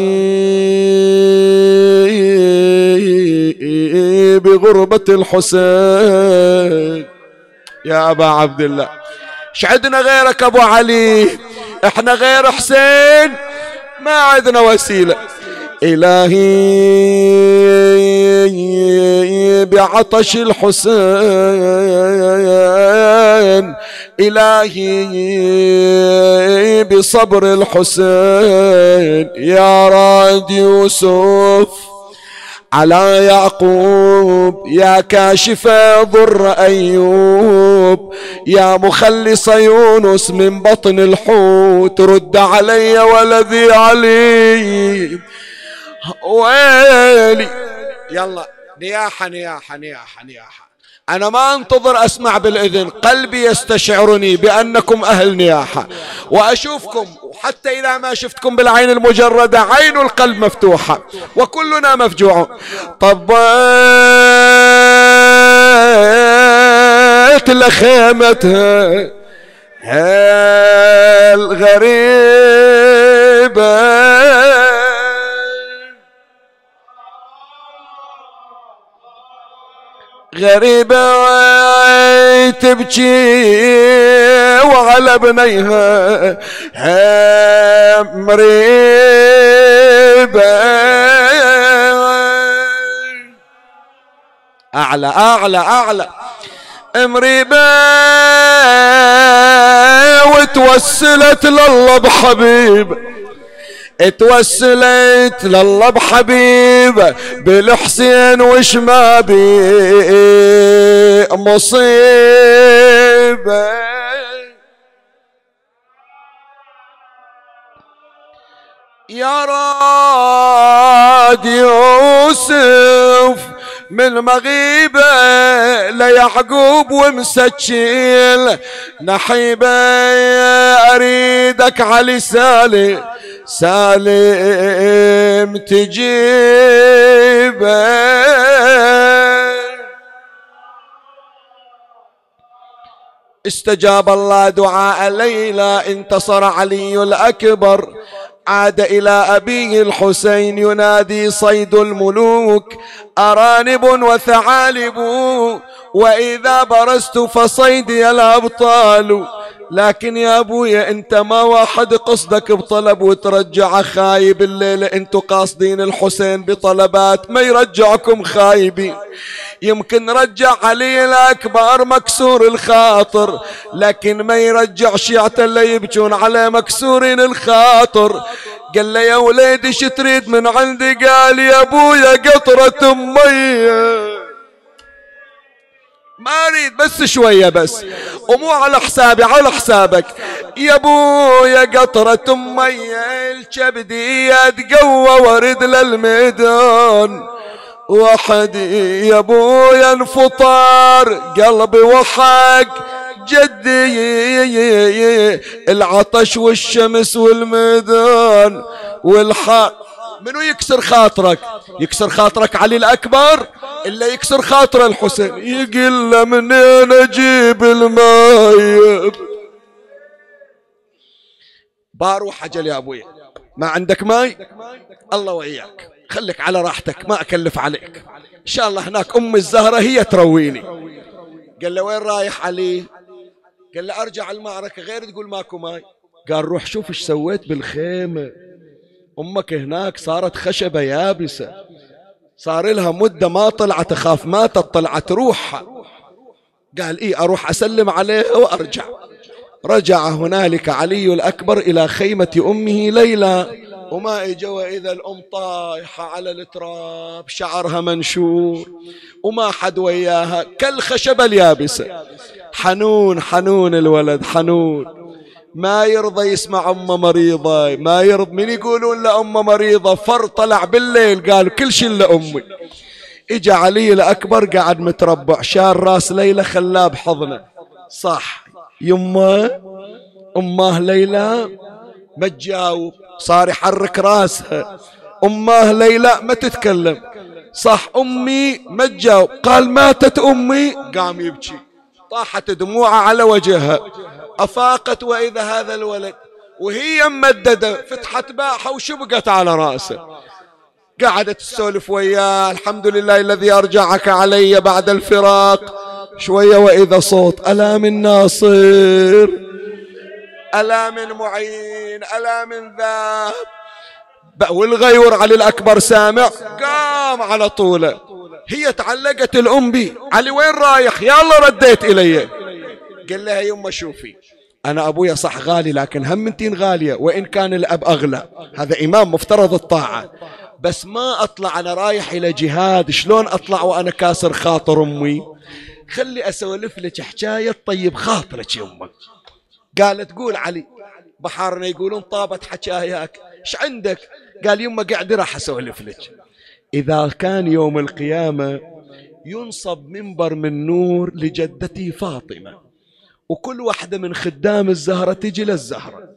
بغربة الحسين. يا أبا عبد الله. شعدنا غيرك أبو علي؟ إحنا غير حسين. ما عندنا وسيلة. إلهي بعطش الحسين. إلهي بصبر الحسين. يا راد يوسف. على يعقوب يا كاشف ضر أيوب يا مخلص يونس من بطن الحوت رد علي ولدي علي. ويلي. يلا نياحة نياحة نياحة نياحة. أنا ما أنتظر أسمع بالإذن قلبي يستشعرني بأنكم أهل نياحة. وأشوفكم وحتى إذا ما شفتكم بالعين المجردة عين القلب مفتوحة وكلنا مفجوع طبيت لخيمتها الغريبه غريبة تبكي وعلى بنيها مريبة. أعلى أعلى أعلى. مريبة وتوسلت لله بحبيب. توسلت لله بحبيب بالحسين وش ما بي مصيبة يا راد يوسف من مغيبة ليعقوب ومسجل. نحيبة أريدك علي سالي. سالم تجيبه. استجاب الله دعاء ليلى انتصر علي الأكبر. عاد إلى أبيه الحسين ينادي صيد الملوك أرانب وثعالب وإذا برزت فصيدي الأبطال. لكن يا أبويا أنت ما واحد قصدك بطلب وترجع خايب الليلة. انتو قاصدين الحسين بطلبات ما يرجعكم خايبين يمكن رجع علي الأكبر مكسور الخاطر لكن ما يرجع شيعته اللي يبكون على مكسورين الخاطر. قال له يا وليدي شو تريد من عندي؟ قال يا أبويا قطرة مية. ما أريد بس شوية بس. ومو على حسابي على حسابك. يا أبويا قطرة مية الكبدية تقوى ورد للميدان. وحدي يا أبويا انفطار قلبي وحق جدي. العطش والشمس والميدان. والحار منو يكسر خاطرك؟ يكسر خاطرك علي الأكبر إلا يكسر خاطر الحسين؟ يقول له منين أجيب الماي باروح أجل يا أبوي. ما عندك ماي؟ الله وياك خليك على راحتك ما أكلف عليك. إن شاء الله هناك أم الزهرة هي ترويني. قال له وين رايح علي؟ قال له أرجع المعركة غير تقول ماكو ماي. قال روح شوف إيش سويت بالخيمة. أمك هناك صارت خشبة يابسة. صار لها مدة ما طلعت أخاف ماتت طلعت روحها قال إيه أروح أسلم عليها وأرجع. رجع هنالك علي الأكبر إلى خيمة أمه ليلى. وما إجا وإذا الأم طايحة على التراب شعرها منشور وما حد وياها كالخشبة اليابسة. حنون حنون الولد حنون. ما يرضى يسمع أمه مريضة ما يرضى من يقولون لأمه مريضة فر طلع بالليل قال كل شيء لأمي. إجا علي الأكبر قاعد متربع شار راس ليلى خلاه بحضنه. صح. يمه أمه ليلى ما تجاوب صار يحرك راسها. أمه ليلى ما تتكلم. صح أمي ما تجاوب قال ماتت أمي قام يبكي. طاحت دموعها على وجهها. أفاقت وإذا هذا الولد. وهي ممددة فتحت باحة وشبقت على رأسه. قعدت تسولف وياه الحمد لله الذي أرجعك علي بعد الفراق. شوية وإذا صوت ألا من ناصر؟ ألا من معين؟ ألا من ذاب؟ والغيور علي الأكبر سامع قام على طوله. هي تعلقت الأم بي. علي وين رايح؟ يلا رديت إلي. قال لها يما شوفي أنا أبويا صح غالي لكن هم انتين غالية وإن كان الأب أغلى. هذا إمام مفترض الطاعة. بس ما أطلع أنا رايح إلى جهاد. شلون أطلع وأنا كاسر خاطر أمي؟ خلي أسولف لك حكاية طيب خاطرك يمك قالت قول علي. بحارنا يقولون طابت حكاياك. إيش عندك؟ قال يمه قاعد راح أسولف لك. إذا كان يوم القيامة ينصب منبر من نور لجدتي فاطمة وكل واحدة من خدام الزهرة تجي للزهرة.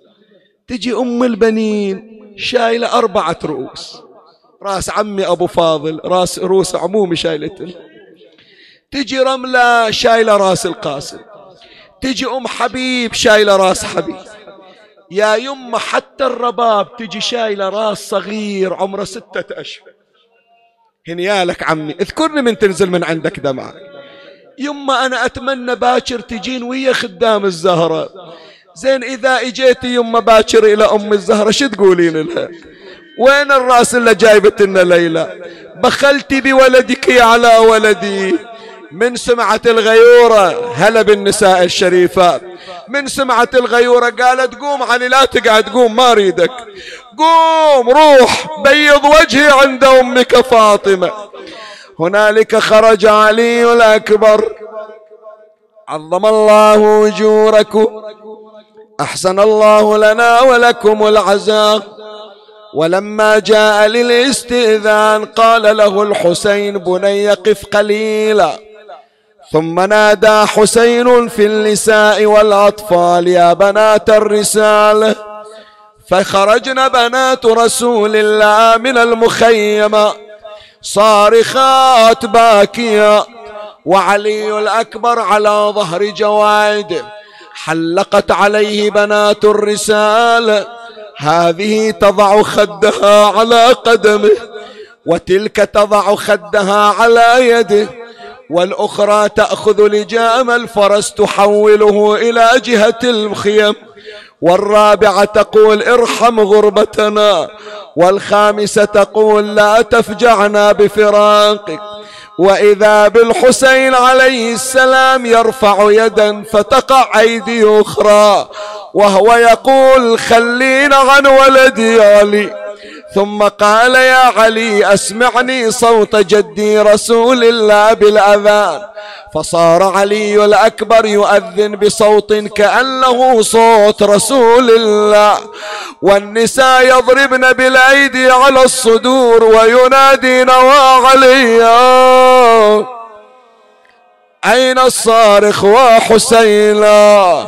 تجي أم البنين شايلة أربعة رؤوس. راس عمي أبو فاضل راس رؤوس عمومي شايلته تجي رملة شايلة راس القاسم. تجي أم حبيب شايلة راس حبيب. يا يمه حتى الرباب تجي شايلة راس صغير عمره ستة أشهر. هنيالك عمي اذكرني من تنزل من عندك دمعة. يمه أنا أتمنى باكر تجين ويا خدام الزهرة. زين إذا إجيتي يمه باكر إلى أم الزهرة شو تقولين لها؟ وين الرأس اللي جايبت لنا ليلى؟ بخلتي بولدك على ولدي. من سمعة الغيورة هلا بالنساء الشريفات من سمعة الغيورة قالت قوم علي لا تقعد قوم ما أريدك. قوم روح بيض وجهي عند أمك فاطمة. هنالك خرج علي الأكبر. عظم الله أجوركم. أحسن الله لنا ولكم العزاء. ولما جاء للاستئذان قال له الحسين بني قف قليلا. ثم نادى حسين في النساء والأطفال يا بنات الرسالة فخرجن بنات رسول الله من المخيمة صارخات باكية وعلي الأكبر على ظهر جواد حلقت عليه بنات الرسالة هذه تضع خدها على قدمه وتلك تضع خدها على يده. والأخرى تأخذ لجام الفرس تحوله إلى جهة الخيم. والرابعة تقول ارحم غربتنا. والخامسة تقول لا تفجعنا بفراقك. وإذا بالحسين عليه السلام يرفع يدا فتقع أيدي أخرى. وهو يقول خلينا عن ولدي علي. ثم قال يا علي أسمعني صوت جدي رسول الله بالأذان. فصار علي الأكبر يؤذن بصوت كأنه صوت رسول الله. والنساء يضربن بالأيدي على الصدور وينادين وعليا أين الصارخ وحسينا؟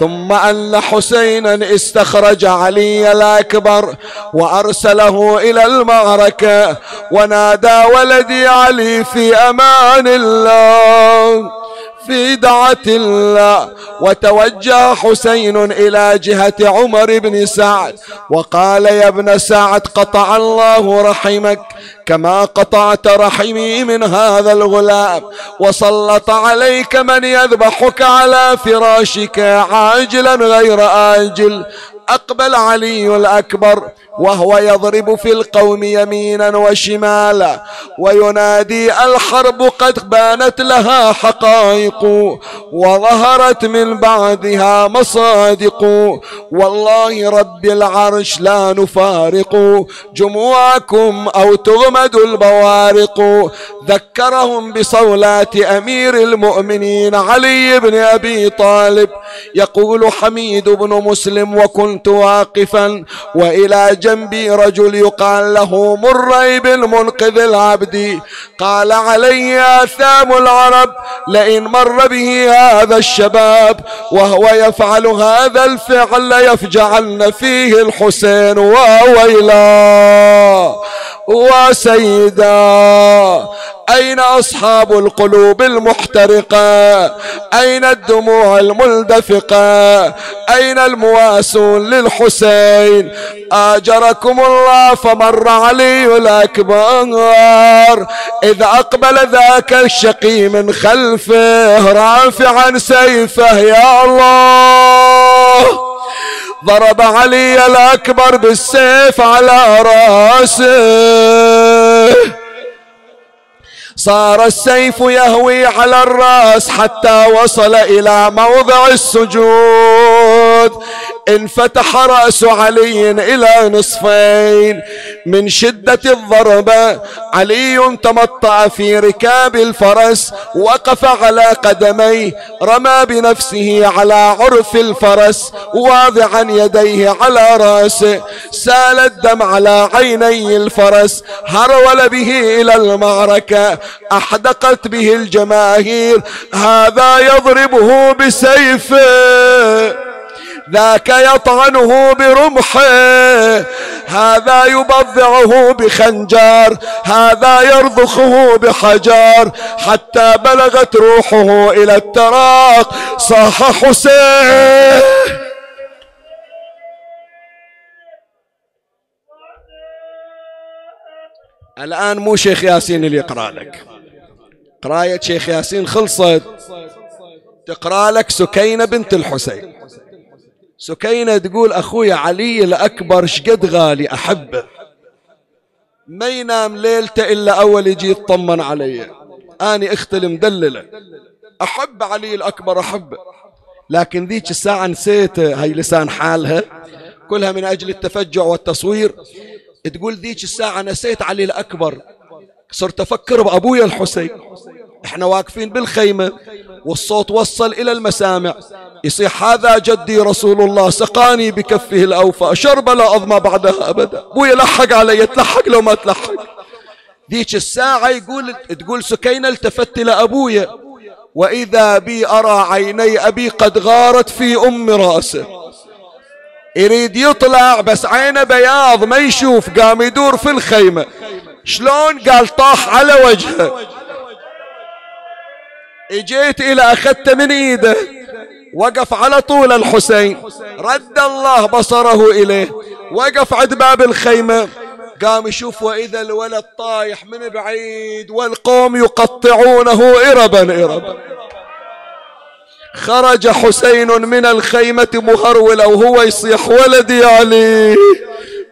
ثم أن حسينا استخرج علي الأكبر وأرسله إلى المعركة ونادى ولدي علي في أمان الله. في دعة الله. وتوجه حسين إلى جهة عمر بن سعد. وقال يا ابن سعد قطع الله رحمك كما قطعت رحمي من هذا الغلام. وسلط عليك من يذبحك على فراشك عاجلا غير آجل. أقبل علي الأكبر وهو يضرب في القوم يمينا وشمالا وينادي الحرب قد بانت لها حقائق وظهرت من بعدها مصادق والله رب العرش لا نفارق جموعكم أو تغمد البوارق ذكرهم بصولات أمير المؤمنين علي بن أبي طالب يقول حميد بن مسلم وكنت واقفا وإلى جنبي رجل يقال له مري بن منقذ العبد. قال علي آثام العرب لئن مر به هذا الشباب وهو يفعل هذا الفعل ليفجعن فيه الحسين وويلا. وسيدا. أين أصحاب القلوب المحترقة؟ أين الدموع الملدفقة؟ أين المواسون للحسين؟ آجركم الله فمر علي الأكبر. إذا أقبل ذاك الشقي من خلفه رافعا سيفه يا الله. ضرب علي الأكبر بالسيف على رأسه. صار السيف يهوي على الراس حتى وصل إلى موضع السجود. انفتح رأس علي إلى نصفين. من شدة الضربه علي تمطع في ركاب الفرس وقف على قدميه رمى بنفسه على عرف الفرس واضعا يديه على رأسه. سال الدم على عيني الفرس هرول به إلى المعركة. أحدقت به الجماهير هذا يضربه بسيفه ذاك يطعنه برمحه هذا يبضعه بخنجر هذا يرضخه بحجر حتى بلغت روحه إلى التراق صاح حسين. الآن مو شيخ ياسين اللي يقرأ لك. قراية شيخ ياسين خلصت. تقرأ لك سكينة بنت الحسين. سكينة تقول أخوي علي الأكبر شقد غالي أحبه. ما ينام ليلته إلا أول يجي يطمن علي. أنا أختي المدللة. أحب علي الأكبر أحبه. لكن ذيك الساعة نسيته هاي لسان حالها. كلها من أجل التفجع والتصوير. تقول ذيك الساعة نسيت علي الأكبر. صرت أفكر بأبويا الحسين. إحنا واقفين بالخيمة والصوت وصل إلى المسامع. يصيح هذا جدي رسول الله سقاني بكفه الأوفى شرب لا أظمى بعدها أبدا. أبويا لحق علي تلحق لو ما تلحق. ذيك الساعة يقول تقول سكينة التفت إلى أبويا. وإذا بي أرى عيني أبي قد غارت في أم رأسه. يريد يطلع بس عينه بياض ما يشوف قام يدور في الخيمة. شلون؟ قال طاح على وجهه. اجيت إلى أخذته من إيده. وقف على طول الحسين. رد الله بصره إليه. وقف عند باب الخيمة. قام يشوف وإذا الولد طايح من بعيد والقوم يقطعونه اربا اربا. خرج حسين من الخيمة مهرولا وهو يصيح ولدي علي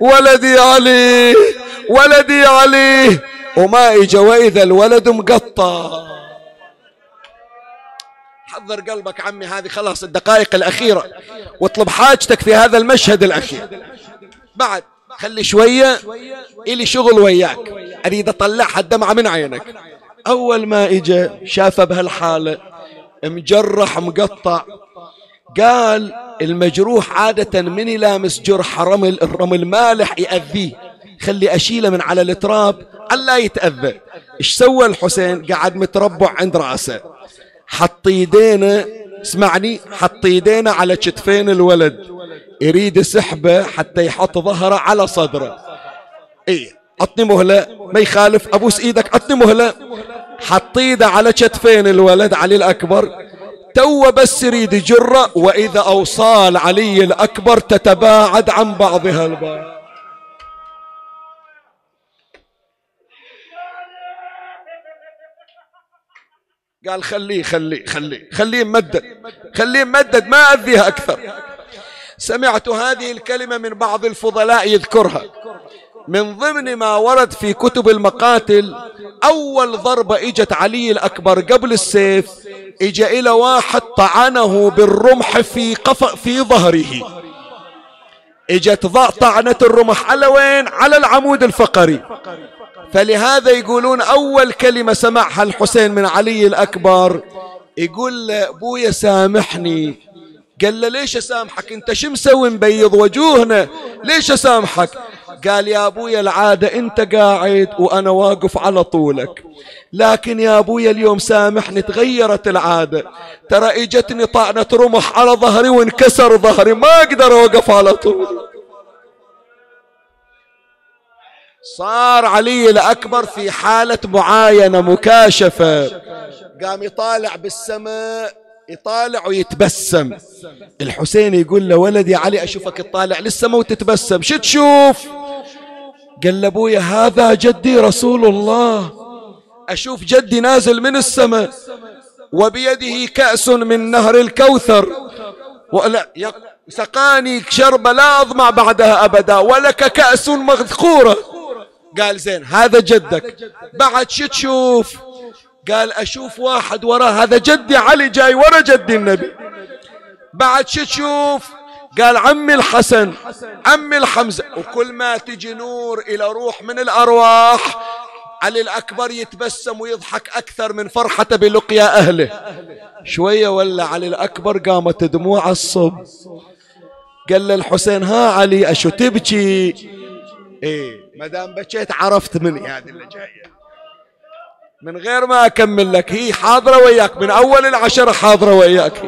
ولدي علي ولدي علي. وما اجا واذا الولد مقطع. حضر قلبك عمي هذه خلاص الدقائق الأخيرة. واطلب حاجتك في هذا المشهد الأخير. بعد خلي شوية إلي شغل وياك. أريد أطلعها الدمعة من عينك. أول ما إجا شافه بهالحالة مجرح مقطع. قال المجروح عادة من يلامس جرح رمل الرمل مالح يأذيه. خلي أشيله من على التراب ألا يتأذى. إيش سوى الحسين؟ قعد متربع عند رأسه. حط يدينه اسمعني حط يدينه على كتفين الولد. يريد يسحبه حتى يحط ظهره على صدره. اي عطني مهلة ما يخالف. أبوس إيدك عطني مهلة. حط ايده على كتفين الولد علي الأكبر. تو بس يريد يجره وإذا أوصال علي الأكبر تتباعد عن بعضها البعض. قال خليه خليه خليه خليه ممدد خليه ممدد ما أذيها أكثر. سمعت هذه الكلمة من بعض الفضلاء يذكرها. من ضمن ما ورد في كتب المقاتل أول ضربة إجت علي الأكبر قبل السيف إجا إلى واحد طعنه بالرمح في قف في ظهره. إجت طعنة الرمح على وين؟ على العمود الفقري. فلهذا يقولون أول كلمة سمعها الحسين من علي الأكبر يقول له أبويا سامحني قال له ليش أسامحك؟ أنت شو مسوي مبيض؟ وجوهنا. ليش أسامحك؟ قال يا أبويا العادة أنت قاعد وأنا واقف على طولك. لكن يا أبويا اليوم سامحني تغيرت العادة. ترى إجتني طعنة رمح على ظهري وانكسر ظهري. ما أقدر أوقف على طول. صار علي الأكبر في حالة معاينة مكاشفة. قام يطالع بالسماء. يطالع ويتبسم. الحسين يقول له ولدي علي أشوفك تطالع للسماء وتتبسم شو تشوف؟ قال له أبويا هذا جدي رسول الله. أشوف جدي نازل من السماء وبيده كأس من نهر الكوثر. ولا سقاني شربة لا أظمع بعدها أبدا ولك كأس مذخورة. قال زين هذا جدك. بعد شو تشوف؟ قال أشوف واحد وراه هذا جدي علي جاي ورا جدي النبي. بعد شو تشوف؟ قال عمي الحسن عمي الحمزة. وكل ما تجي نور إلى روح من الأرواح علي الأكبر يتبسم ويضحك أكثر من فرحته بلقيا أهله. شوية ولا علي الأكبر قامت دموع الصب. قال له الحسين ها علي أشو تبكي؟ إيه ما دام بكيت عرفت مني هذه اللي جاية. من غير ما أكمل لك هي حاضرة وياك من أول العشره حاضرة وياك.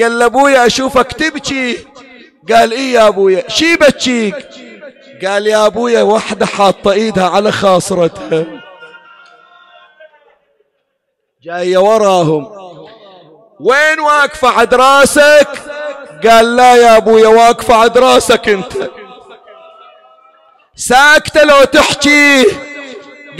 قال لابويا أشوفك تبكي. قال إيه يا ابويا شي بكيك؟ قال يا ابويا وحدة حاطة إيدها على خاصرتها. جاية وراهم. وين واقفة عد راسك؟ قال لا يا ابويا واقفة عد راسك أنت. ساكتة لو تحكي.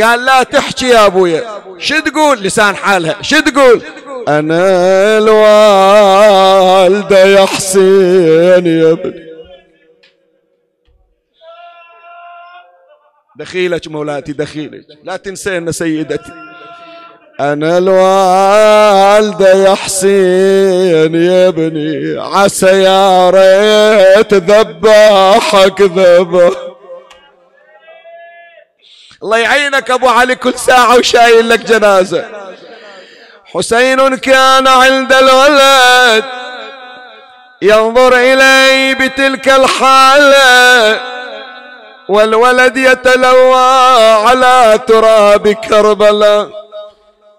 قال لا تحكي يا أبويا. شو تقول؟ لسان حالها. شو تقول؟ أنا الوالدة يا حسين يا ابني. دخيلك مولاتي دخيلك. لا تنسينا سيدتي. أنا الوالدة يا حسين يا ابني. عسى يا ريت ذبحك ذبح. الله يعينك أبو علي كل ساعة وشايل لك جنازة. حسين كان عند الولد ينظر إلي بتلك الحالة والولد يتلوى على تراب كربلاء.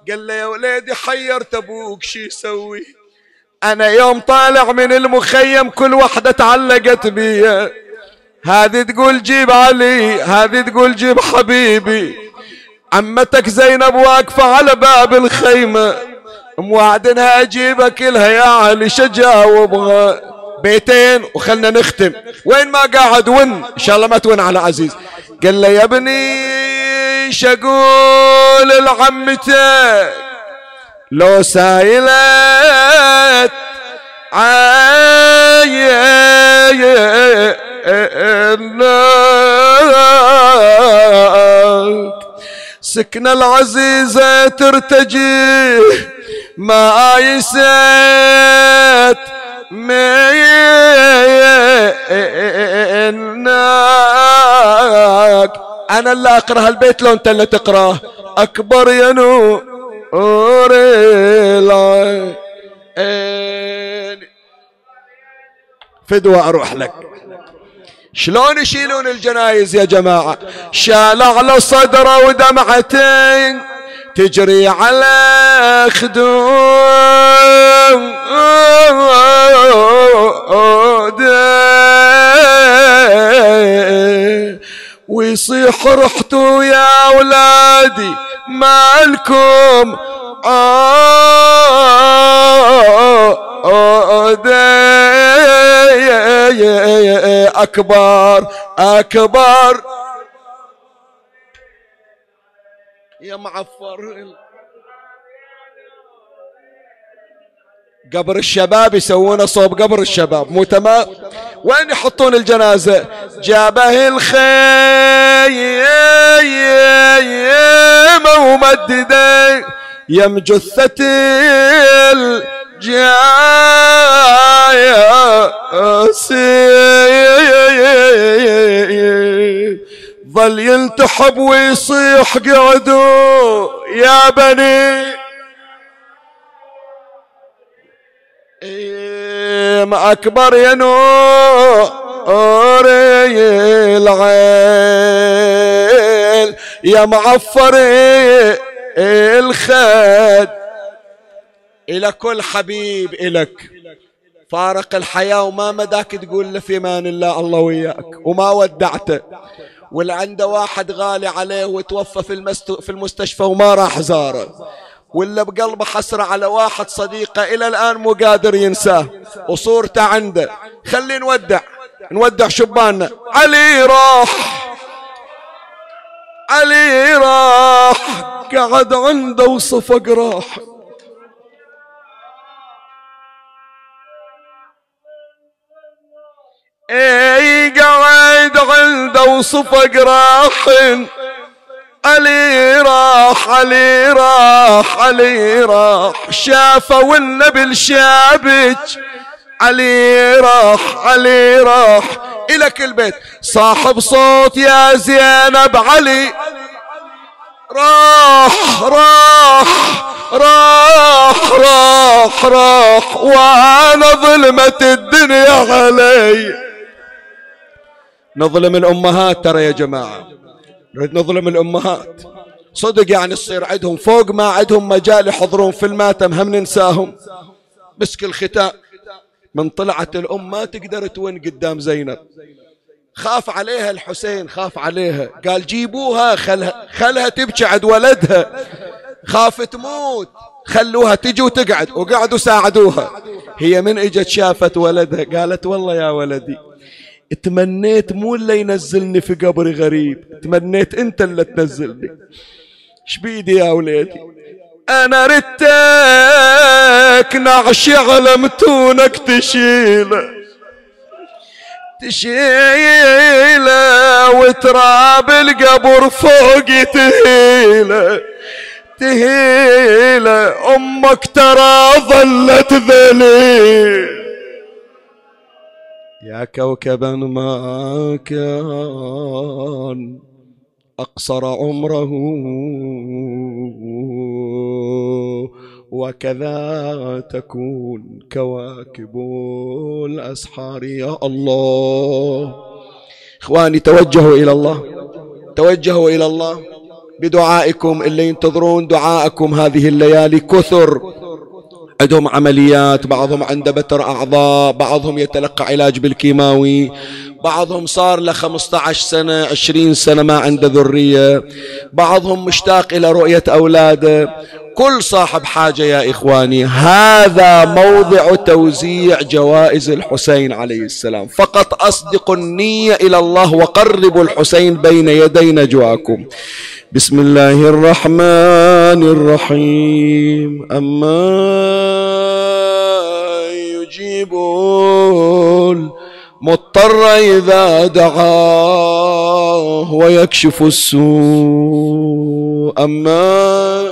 قال له يا وليدي حيرت أبوك شي يسوي؟ أنا يوم طالع من المخيم كل وحدة تعلقت بي. هذه تقول جيب علي هذه تقول جيب حبيبي. عمتك زينب واقفة على باب الخيمة موعدنها اجيبك لها يا علي شجاوبها. بيتين وخلنا نختم. وين ما قاعد ون إن شاء الله ما تون على عزيز. قال له يا ابني شقول لعمتك؟ لو سايلت عاية سكن العزيزة ترتجي ما آيست من أنا اللي أقرأ البيت لو أنت اللي تقرأه. أكبر يا نور العين فدوى أروح لك. شلون يشيلون الجنايز يا جماعة؟ شال على صدره ودمعتين تجري على خدود ويصيح رحتوا يا أولادي مالكم أكبر أكبر. يا معفر. قبر الشباب يسوونه صوب قبر الشباب مو تمام؟ وين يحطون الجنازة؟ جابه الخيم ومدده يم جثة الجاية ظل يلتحب ويصيح قعدوا يا بني. أكبر يا نور العين. يا معفر الخد. إلى كل حبيب إلك. فارق الحياة وما مداك تقول له في مان الله الله وياك. وما ودعته واللي عنده واحد غالي عليه وتوفى في, في المستشفى وما راح زاره. ولا بقلبه حسرة على واحد صديقه إلى الآن مو قادر ينساه. وصورته عنده. خلي نودع. نودع شباننا. علي راح. علي راح. قعد عنده وصفق راح. إي قعد عنده وصفق راح. علي راح علي راح علي راح. شافه والنبي شابك علي راح علي راح إلك البيت صاحب صوت يا زينب علي. راح راح راح راح راح. وأنا ظلمت الدنيا علي. نظلم الأمهات ترى يا جماعة. نريد نظلم الأمهات. صدق يعني تصير عندهم فوق ما عندهم مجال يحضرون في الماتم هم ننساهم. مسك الختام من طلعت الأم ما تقدر تون قدام زينب. خاف عليها الحسين خاف عليها. قال جيبوها خلها, خلها تبكي عند ولدها. خاف تموت. خلوها تجي وتقعد. وقعدوا ساعدوها. هي من إجت شافت ولدها. قالت والله يا ولدي تمنيت مو اللي ينزلني في قبر غريب. تمنيت أنت اللي تنزلني. إيش بيدي يا وليدي؟ أنا ردتك نعش على متونك تشيله تشيله وتراب القبر فوق تهيله تهيله أمك ترى ظلت ذليل. يا كوكبا ما كان أقصر عمره. وكذا تكون كواكب الأسحار. يا الله. إخواني توجهوا إلى الله. توجهوا إلى الله بدعائكم اللي ينتظرون دعائكم هذه الليالي. كثر. عندهم عمليات بعضهم عنده بتر أعضاء بعضهم يتلقى علاج بالكيماوي. بعضهم صار له 15 سنة 20 سنة ما عنده ذرية. بعضهم مشتاق إلى رؤية أولاده. كل صاحب حاجة يا إخواني. هذا موضع توزيع جوائز الحسين عليه السلام. فقط أصدقوا النية إلى الله وقربوا الحسين بين يدي نجواكم. بسم الله الرحمن الرحيم. أما يجيب المضطر إذا دعاه ويكشف السوء. أما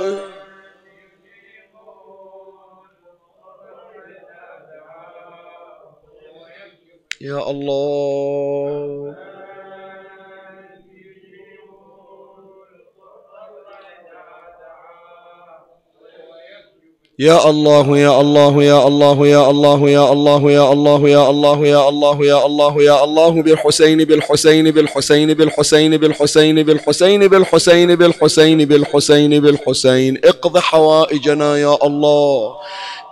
يا الله يا الله يا الله يا الله يا الله يا الله يا الله يا الله يا الله يا الله يا الله بالحسين بالحسين بالحسين بالحسين بالحسين بالحسين بالحسين بالحسين بالحسين بالحسين اقض حوائجنا يا الله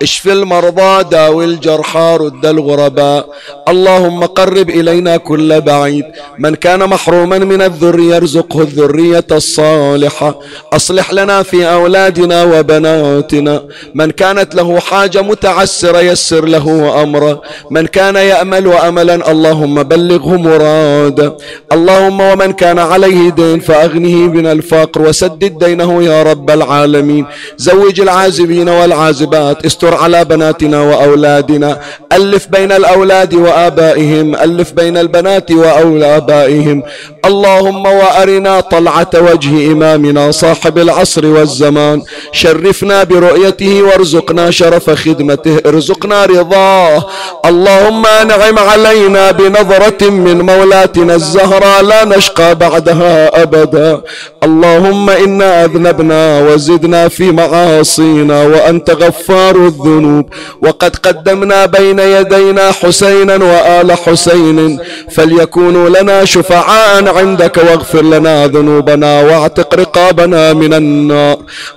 اشف المرضى داوي الجرحى رد الغرباء اللهم قرب إلينا كل بعيد من كان محروما من الذرية ارزقه الذرية الصالحة أصلح لنا في أولادنا وبناتنا من كانت له حاجة متعسرة يسر له أمره من كان يأمل وأملا اللهم بلغه مرادا اللهم ومن كان عليه دين فأغنه من الفقر. وسدد دينه يا رب العالمين. زوج العازبين والعازبات. استر على بناتنا وأولادنا. ألف بين الأولاد وآبائهم. ألف بين البنات وآبائهم اللهم وأرنا طلعة وجه إمامنا صاحب العصر والزمان. شرفنا برؤيته وارزقنا شرف خدمته ارزقنا رضاه. اللهم انعم علينا بنظرة من مولاتنا الزهراء لا نشقى بعدها أبدا. اللهم إنا أذنبنا وزدنا في معاصينا وأنت غفار الذنوب. وقد قدمنا بين يدينا حسينا وآل حسين. فليكونوا لنا شفعاء عندك واغفر لنا ذنوبنا واعتق رقابنا من النار.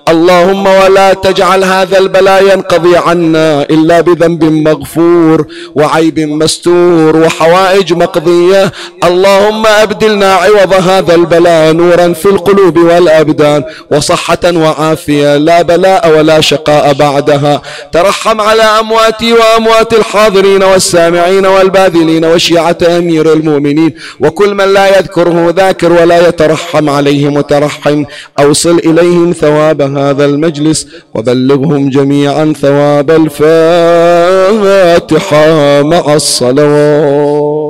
اللهم ولا تجعل هذا البلاء ينقضي عنا إلا بذنب مغفور وعيب مستور وحوائج مقضية. اللهم أبدلنا عوض هذا البلاء نورا في القلوب والأبدان وصحة وعافية. لا بلاء ولا شقاء بعدها. ترحم على أمواتي وأموات الحاضرين والسامعين والباذلين وشيعة أمير المؤمنين. وكل من لا يذكره ذاكر ولا يترحم عليه مترحم. أوصل إليهم ثواب هذا المجلس وبلغهم جميعا ثواب الفاتحة مع الصلوات.